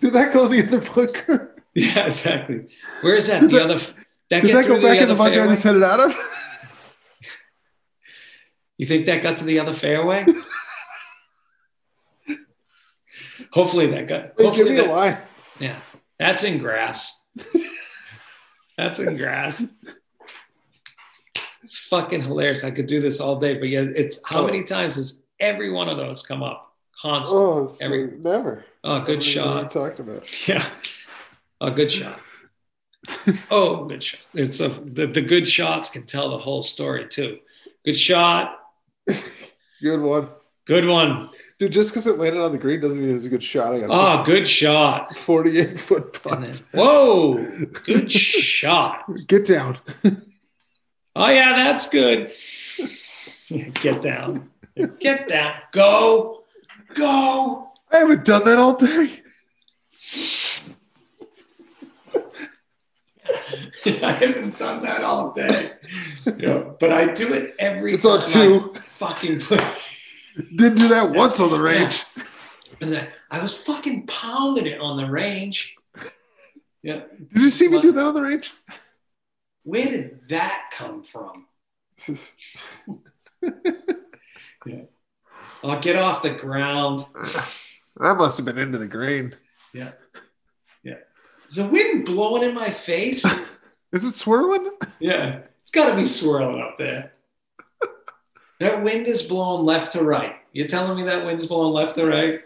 Did that go the other bunker? *laughs* Yeah, exactly. Where is that? Did The that- other. That Did that go back in the bunker I fairway? just headed out of? You think that got to the other fairway? hopefully that got. Wait, give hopefully me a that- line. Yeah, that's in grass. that's in grass. It's fucking hilarious. I could do this all day, but yeah, it's how Oh. many times does every one of those come up? Constant. Oh, Oh, Every- never. Oh, good I don't even know what shot. talking about. Yeah. A good shot. oh, good shot. It's a the, the good shots can tell the whole story too. Good shot. *laughs* Good one. Good one. Dude, just because it landed on the green doesn't mean it was a good shot. I Oh, good shot. 48 foot And then, putt. whoa, good *laughs* shot. Get down. *laughs* Oh yeah, that's good. *laughs* Get down. Get down. Go. Go. I haven't done that all day. *laughs* I haven't done that all day. Yeah, but I do it every It's on two. I fucking play. *laughs* Didn't do that once on the range. And then I was fucking pounding it on the range. Yeah. Did you see me do that on the range? Where did that come from? *laughs* Oh, get off the ground. that must have been into the green. Yeah. Yeah. Is the wind blowing in my face? *laughs* Is it swirling? yeah. It's got to be swirling up there. That wind is blowing left to right. You're telling me that wind's blowing left to right?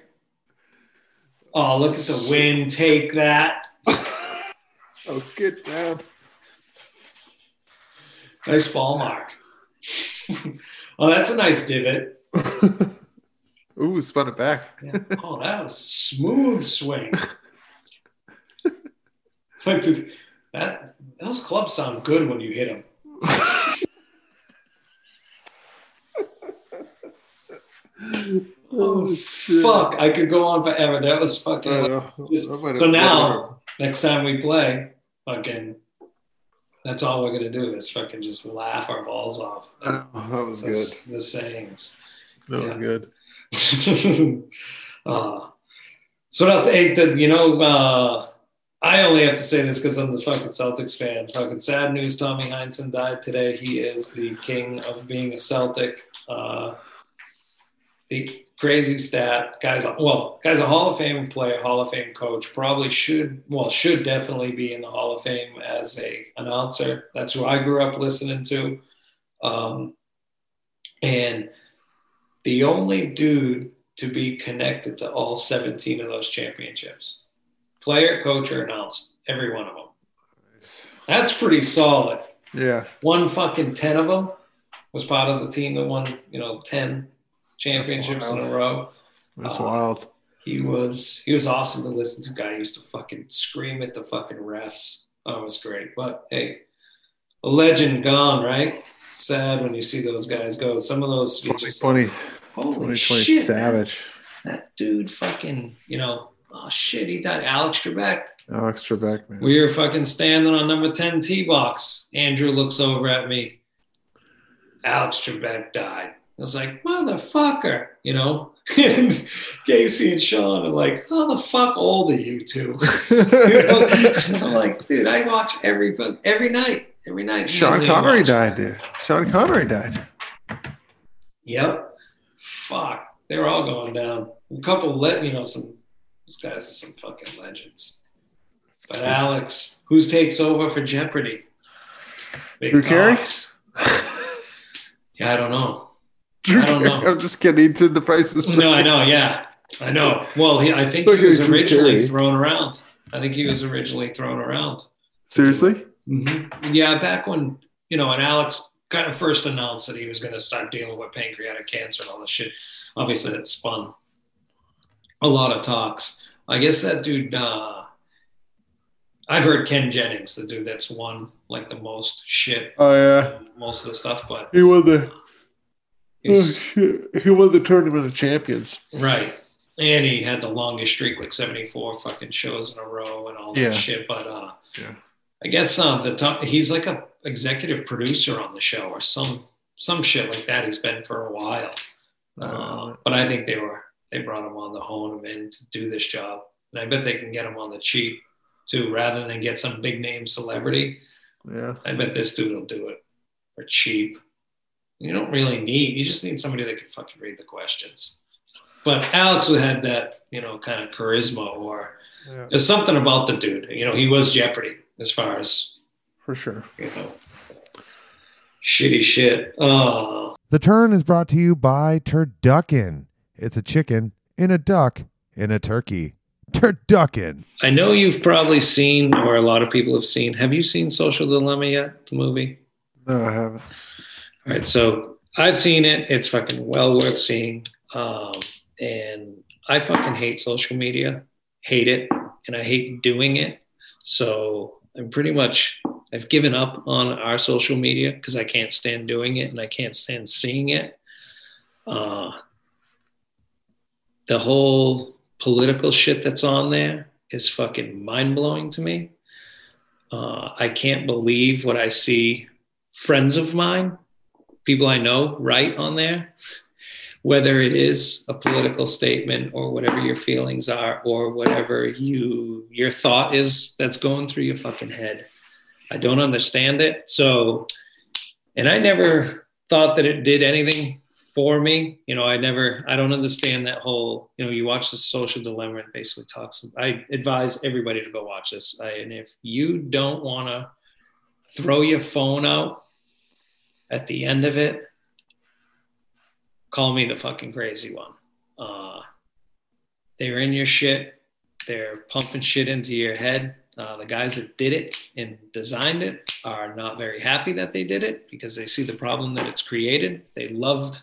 Oh, look at the wind. Take that. *laughs* Oh, get down. Nice ball mark. oh, that's a nice divot. *laughs* Ooh, spun it back. Yeah. Oh, that was a smooth swing. It's like, dude, that those clubs sound good when you hit them. Oh, oh, shit. Fuck, I could go on forever. That was fucking. Just- I might have- so now- Next time we play, fucking, that's all we're gonna do is fucking just laugh our balls off. Know, *laughs* that was good. The sayings. That yeah. was good. *laughs* uh, so that's eight. That you know, uh, I only have to say this because I'm the fucking Celtics fan. Fucking sad news. Tommy Heinsohn died today. He is the king of being a Celtic. Uh, the crazy stat, guys. Well, guys, a Hall of Fame player, Hall of Fame coach. Probably should, well, should definitely be in the Hall of Fame as a announcer. That's who I grew up listening to. Um, and the only dude to be connected to all 17 of those championships. Player, coach, or announced every one of them. Nice. That's pretty solid. Yeah. One fucking 10 of them was part of the team that won, you know, 10 championships in a row. That's Uh, wild. He was he was awesome to listen to. Guy used to fucking scream at the fucking refs. Oh, it was great. But hey, a legend gone, right? Sad when you see those guys go. Some of those you just 2020, holy 2020 shit, man. savage. that dude fucking, you know, oh shit, he died. Alex Trebek. Alex Trebek, man. We were fucking standing on number 10 tee box. Andrew looks over at me. Alex Trebek died. I was like, motherfucker, you know? *laughs* And Casey and Sean are like, how the fuck old are you two? *laughs* You know? I'm like, dude, I watch every every night. Every night. Sean Me and Liam Connery died, dude. Sean Connery died. Yep. Fuck. They're all going down. A couple let you know some these guys are some fucking legends. But Alex, who's takes over for Jeopardy? Big Drew Carey? *laughs* Yeah, I don't know. Drew I don't Carey. *laughs* know. I'm just kidding. To the prices. No, I know. Yeah, I know. Well, he, I think Still he was originally thrown around. I think he was originally thrown around. Seriously? hmm Yeah, back when you know, and Alex kind of first announced that he was going to start dealing with pancreatic cancer and all this shit. Obviously, that spun a lot of talks. I guess that dude. Uh, I've heard Ken Jennings, the dude that's won like the most shit, Oh yeah. most of the stuff, but He won the. He's. He won the tournament of champions. right. And he had the longest streak, like 74 fucking shows in a row and all that Yeah. shit. But uh, Yeah. I guess uh, the top, he's like a executive producer on the show or some some shit like that. He's been for a while. Uh, but I think they were they brought him on to hone him in to do this job, and I bet they can get him on the cheap too, rather than get some big name celebrity. Yeah. I bet this dude will do it for cheap. You don't really need. You just need somebody that can fucking read the questions. But Alex who had that, you know, kind of charisma, or Yeah. there's something about the dude. You know, he was Jeopardy as far as For sure. you know, shitty shit. Oh, The turn is brought to you by Turducken. It's a chicken in a duck in a turkey. Turducken. I know you've probably seen, or a lot of people have seen. Have you seen Social Dilemma yet? The movie. No, I haven't. All right, so I've seen it. It's fucking well worth seeing. Um, and I fucking hate social media, hate it, and I hate doing it. So I'm pretty much I've given up on our social media because I can't stand doing it and I can't stand seeing it. Uh, the whole political shit that's on there is fucking mind blowing to me. Uh, I can't believe what I see friends of mine people I know write on there, whether it is a political statement or whatever your feelings are or whatever you your thought is that's going through your fucking head. I don't understand it. So, and I never thought that it did anything for me. You know, I never, I don't understand that whole, you know, you watch the social dilemma and basically talks. I advise everybody to go watch this. I, and if you don't want to throw your phone out at the end of it, call me the fucking crazy one. Uh, they're in your shit. They're pumping shit into your head. Uh, the guys that did it and designed it are not very happy that they did it because they see the problem that it's created. They loved,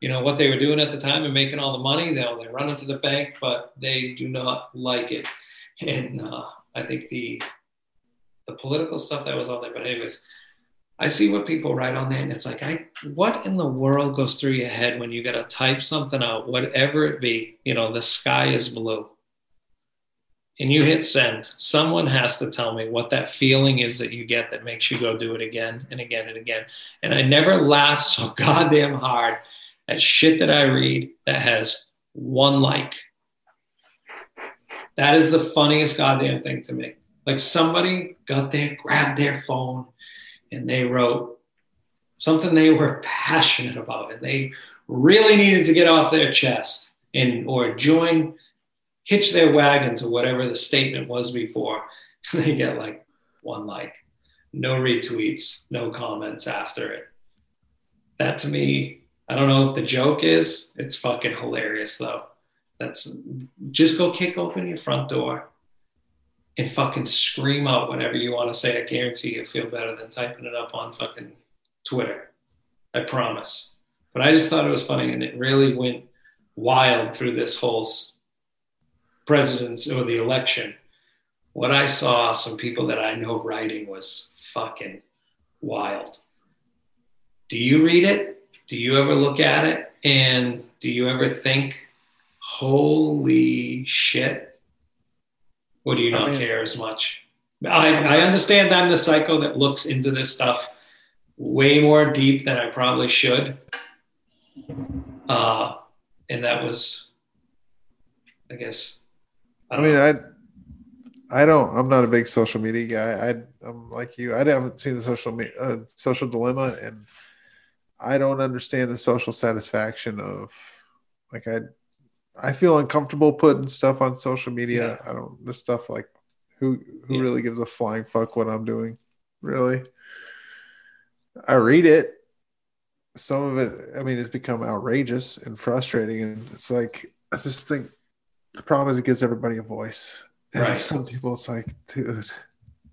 you know, what they were doing at the time and making all the money. They'll they run into the bank, but they do not like it. And uh, I think the the political stuff that was on there. But anyways, I see what people write on there, and it's like, I what in the world goes through your head when you got to type something out, whatever it be. You know, the sky is blue, and you hit send. Someone has to tell me what that feeling is that you get that makes you go do it again and again and again. And I never laugh so *laughs* goddamn hard at shit that I read that has one like. That is the funniest goddamn thing to me. Like somebody got there, grabbed their phone, and they wrote something they were *laughs* passionate about and they really needed to get off their chest and or join hitch their wagon to whatever the statement was before. *laughs* They get like one like no retweets no comments after it. That to me i don't know what the joke is. It's fucking hilarious though. That's just go kick open your front door and fucking scream out whatever you want to say. I guarantee you'll feel better than typing it up on fucking Twitter. I promise. But I just thought it was funny and it really went wild through this whole president's or the election. What I saw, some people that I know writing was fucking wild. Do you read it? Do you ever look at it? And do you ever think, holy shit, Or do you I not mean- care as much? I, I understand I'm the psycho that looks into this stuff way more deep than I probably should. Uh, and that was, I guess. I mean, I, I don't. I'm not a big social media guy. I, I'm like you. I haven't seen the social me, uh, social dilemma, and I don't understand the social satisfaction of, like I, I feel uncomfortable putting stuff on social media. I don't. The stuff like, who who Yeah. really gives a flying fuck what I'm doing? Really. I read it. Some of it, I mean, it's become outrageous and frustrating, and it's like I just think the problem is it gives everybody a voice. And Right. some people, it's like, dude,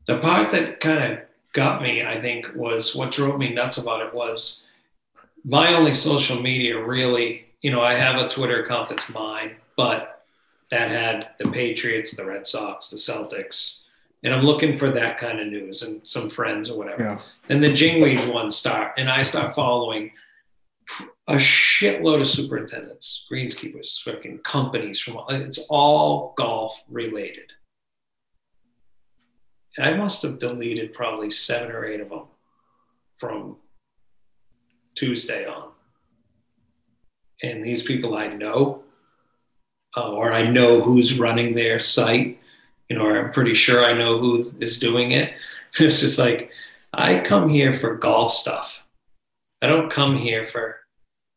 the part that kind of got me, I think, was what drove me nuts about it was my only social media really, you know, I have a Twitter account that's mine, but that had the Patriots, the Red Sox, the Celtics. And I'm looking for that kind of news and some friends or whatever. yeah, Then the Jingweeds one start, and I start following a shitload of superintendents, greenskeepers, fucking companies from it's all golf related. And I must have deleted probably seven or eight of them from Tuesday on. And these people I know, uh, or I know who's running their site, you know, or I'm pretty sure I know who is doing it. *laughs* It's just like, I come here for golf stuff. I don't come here for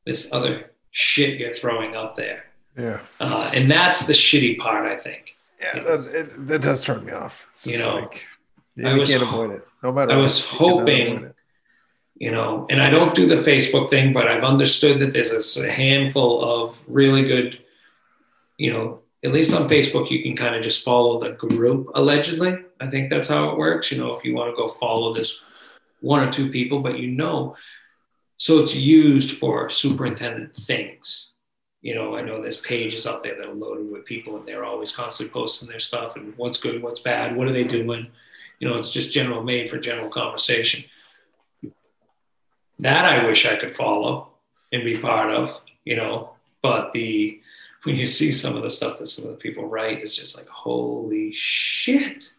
this other shit you're throwing up there. yeah, Uh, and that's the shitty part, I think. yeah. That, it, that does turn me off. It's You know, like yeah, I was can't avoid it, no matter. I was cannot hoping-. You know and i don't do the facebook thing but i've understood that there's a handful of really good you know at least on facebook you can kind of just follow the group allegedly. I think that's how it works you know if you want to go follow this one or two people but you know so it's used for superintendent things. You know i know there's pages out there that are loaded with people and they're always constantly posting their stuff and what's good what's bad what are they doing? You know it's just general made for general conversation that I wish I could follow and be part of, you know. But the when you see some of the stuff that some of the people write, it's just like, holy shit.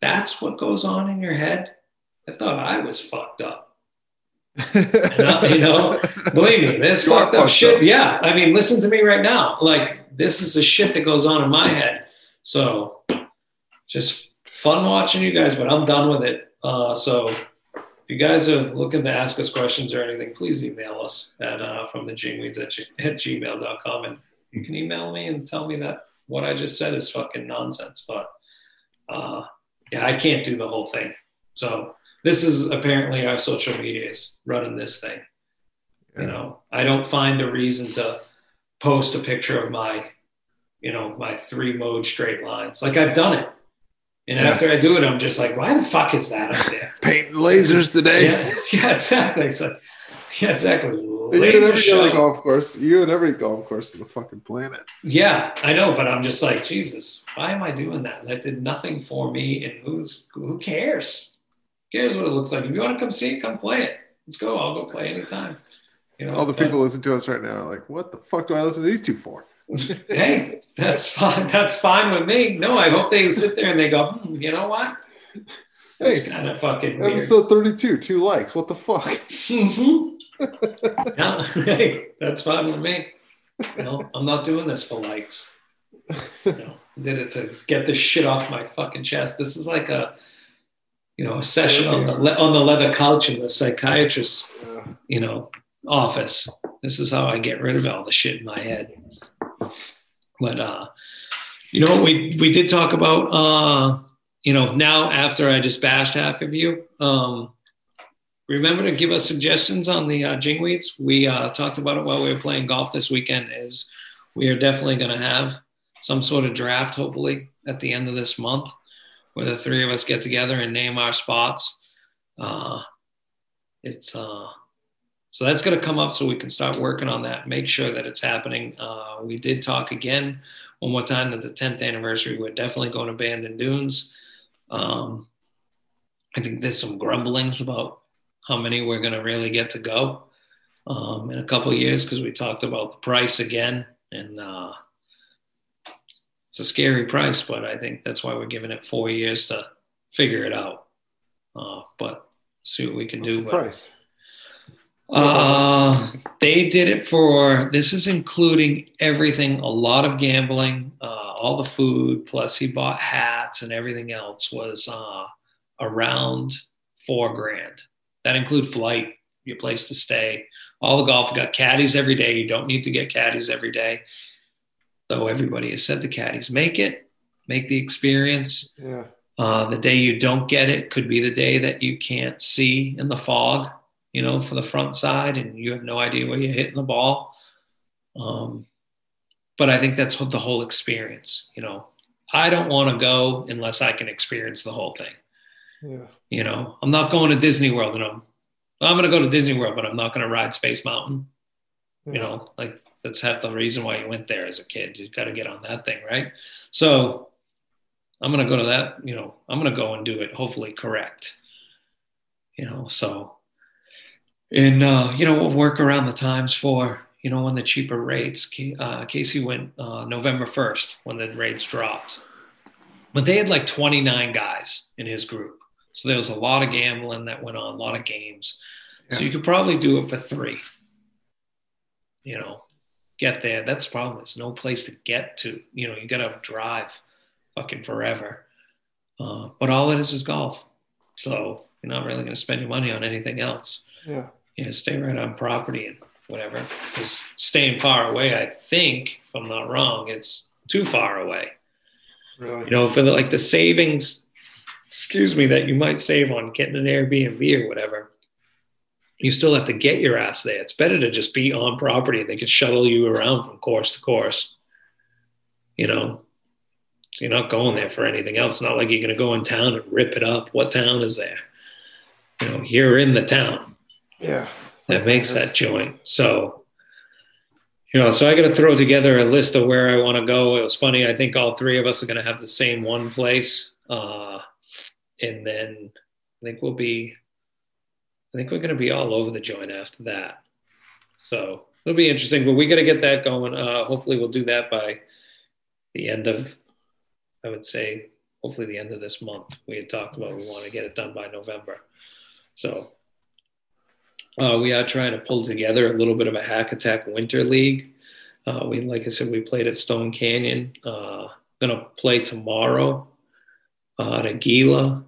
That's what goes on in your head. I thought I was fucked up. *laughs* I- you know, Believe me, this You fucked up fucked shit. up. Yeah. I mean, listen to me right now. Like, this is the shit that goes on in my head. So just fun watching you guys, but I'm done with it. Uh, so if you guys are looking to ask us questions or anything, please email us at uh, from the jingweeds at, g- at gmail.com. And you can email me and tell me that what I just said is fucking nonsense. But uh, yeah, I can't do the whole thing. So this is apparently our social media is running this thing. You know, I don't find a reason to post a picture of my, you know, my three mode straight lines. Like I've done it. And Yeah. after I do it, I'm just like, why the fuck is that up there? *laughs* painting lasers today. yeah, yeah, exactly. So, yeah, exactly. You Laser every show. other golf course. You and every golf course on the fucking planet. Yeah, I know, but I'm just like, Jesus, why am I doing that? That did nothing for me, and who's who cares? Who cares what it looks like? If you want to come see it, come play it. Let's go. I'll go play anytime. You know, All the people listen to us right now are like, what the fuck do I listen to these two for? Hey, that's fine. That's fine with me. No, I hope they sit there and they go, hmm, you know what? It's Hey, kind of fucking weird. Episode 32, two likes. What the fuck? *laughs* Mhm. no, hey, that's fine with me. No, I'm not doing this for likes. No, I did it to get this shit off my fucking chest. This is like a, you know, a session on the le- on the leather couch in the psychiatrist's, you know, office. This is how I get rid of all the shit in my head. But uh, you know, we we did talk about uh, you know, now after I just bashed half of you, um, remember to give us suggestions on the uh, jingweeds. We uh, talked about it while we were playing golf this weekend. Is we are definitely going to have some sort of draft, hopefully at the end of this month, where the three of us get together and name our spots. Uh, it's uh, so that's going to come up so we can start working on that. Make sure that it's happening. Uh, we did talk again one more time that the 10th anniversary. We're definitely going to Bandon Dunes. Um, I think there's some grumblings about how many we're going to really get to go um, in a couple of years because we talked about the price again and uh, it's a scary price, but I think that's why we're giving it four years to figure it out. Uh, but see what we can What's do. the but- price? Uh, they did it for this is including everything, a lot of gambling, uh, all the food, plus he bought hats and everything else was uh, around four grand. That include flight, your place to stay, all the golf. Got caddies every day. You don't need to get caddies every day, though. Everybody has said the caddies make it, make the experience. Yeah. Uh, the day you don't get it could be the day that you can't see in the fog, you know, for the front side, and you have no idea where you're hitting the ball. Um, but I think that's what the whole experience. You know, I don't want to go unless I can experience the whole thing. Yeah. You know, I'm not going to Disney World, and I'm I'm going to go to Disney World, but I'm not going to ride Space Mountain. You know, like that's half the reason why you went there as a kid. You got to get on that thing, right? So I'm going to go to that. You know, I'm going to go and do it. Hopefully, correct. You know, so and uh, you know we'll work around the times for you know when the cheaper rates. Uh, Casey went uh, November 1st when the rates dropped, but they had like 29 guys in his group. So there was a lot of gambling that went on, a lot of games. So you could probably do it for three. You know, get there. That's the problem. There's no place to get to. You know, you got to drive fucking forever. Uh, but all it is is golf. So you're not really going to spend your money on anything else. Yeah. Know, stay right on property and whatever. Because staying far away, I think, if I'm not wrong, it's too far away Really. you know, for the, like the savings, excuse me, that you might save on getting an Airbnb or whatever, you still have to get your ass there. It's better to just be on property. They can shuttle you around from course to course. You know, you're not going there for anything else. It's not like you're going to go in town and rip it up. What town is there? You know, you're in the town Yeah. that makes that joint. So, you know, so I got to throw together a list of where I want to go. It was funny. I think all three of us are going to have the same one place. Uh, and then I think we'll be, I think we're going to be all over the joint after that. So it'll be interesting, but we got to get that going. Uh, hopefully we'll do that by the end of, I would say, hopefully the end of this month. We had talked about we want to get it done by November. So uh, we are trying to pull together a little bit of a hack attack winter league. Uh, we, like I said, we played at Stone Canyon. Uh, gonna play tomorrow uh, at Aguila.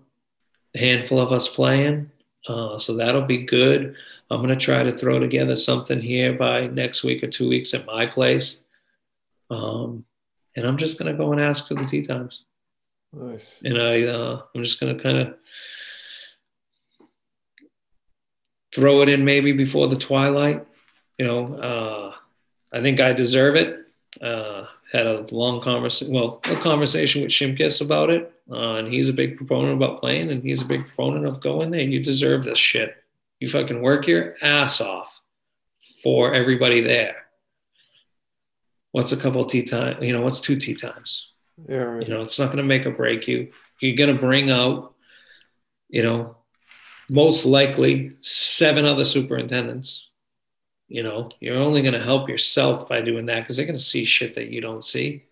A handful of us playing, uh, so that'll be good. I'm gonna try to throw together something here by next week or two weeks at my place, um, and I'm just gonna go and ask for the tee times Nice. and I uh, I'm just gonna kind of throw it in maybe before the twilight. You know, uh, I think I deserve it. Uh, had a long conversation, well, a conversation with Shimkis about it, uh, and he's a big proponent about playing, and he's a big proponent of going there. You deserve this shit. You fucking work your ass off for everybody there. What's a couple tee time? You know, what's two tee times? Yeah. Right. You know, it's not going to make or break you. You're going to bring out, you know, most likely seven other superintendents. You know, you're only going to help yourself by doing that because they're going to see shit that you don't see.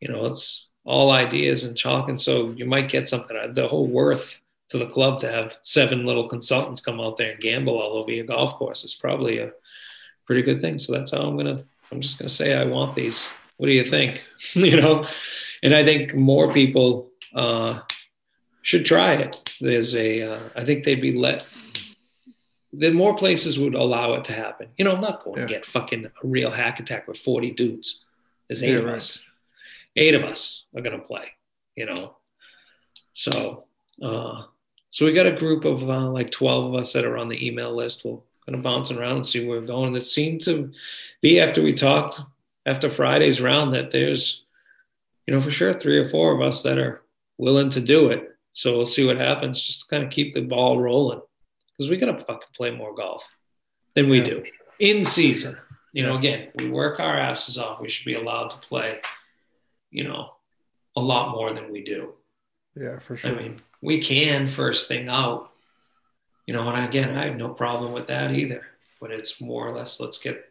You know, it's all ideas and chalk. And so you might get something, the whole worth to the club to have seven little consultants come out there and gamble all over your golf course is probably a pretty good thing. So that's how I'm going to, I'm just going to say I want these. What do you think? *laughs* you know, and I think more people uh, should try it. There's a, uh, I think they'd be let. Then more places would allow it to happen. You know, I'm not going Yeah. to get fucking a real hack attack with 40 dudes. There's eight Yeah, of right. us. Eight of us are going to play. You know, so uh, so we got a group of uh, like 12 of us that are on the email list. We're kind of bounce around and see where we're going. It seemed to be after we talked after Friday's round that there's you know, for sure three or four of us that are willing to do it. So we'll see what happens. Just to kind of keep the ball rolling because we got to fucking play more golf than we Yeah. do in season. You know, again, we work our asses off. We should be allowed to play, you know, a lot more than we do. Yeah, for sure. I mean, we can first thing out, you know, and again, I have no problem with that either. But it's more or less let's get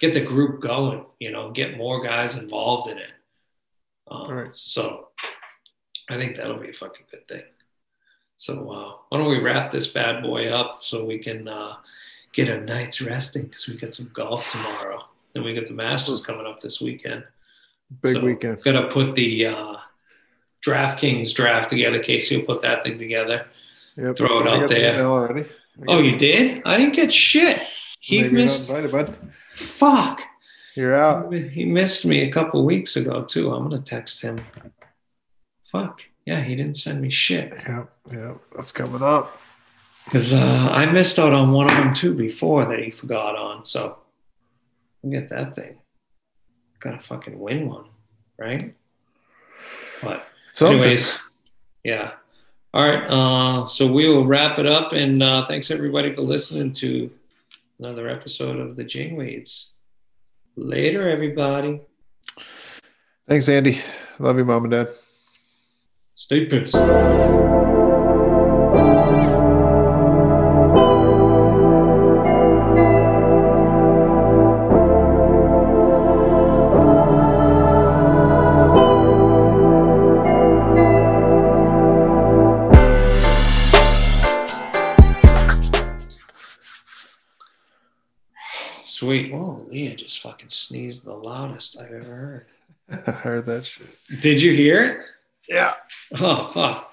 get the group going, you know, get more guys involved in it. Uh, Right. So I think that'll be a fucking good thing. So uh, why don't we wrap this bad boy up so we can uh, get a night's resting because we got some golf tomorrow. Then we got the Masters coming up this weekend. Big So, weekend. Got to put the uh, DraftKings draft together. Casey will put that thing together. Yep. throw it I out got the there. already. Oh, you did? I didn't get shit. He Maybe you're missed. invited, bud. Fuck. You're out. He missed me a couple weeks ago too. I'm gonna text him. Fuck. Yeah, he didn't send me shit Yeah, Yep. That's coming up. because uh, I missed out on one of them too before that he forgot on. So we'll get that thing. Gotta fucking win one, right? But Something. anyways, yeah. All right. Uh, so we will wrap it up, and uh, thanks everybody for listening to another episode of the Jingweeds. Later, everybody. Thanks, Andy. Love you, mom and dad. Stay pissed. Sweet. Whoa, Leah just fucking sneezed the loudest I've ever heard. *laughs* I heard that shit. Did you hear it? Yeah. *laughs* Oh,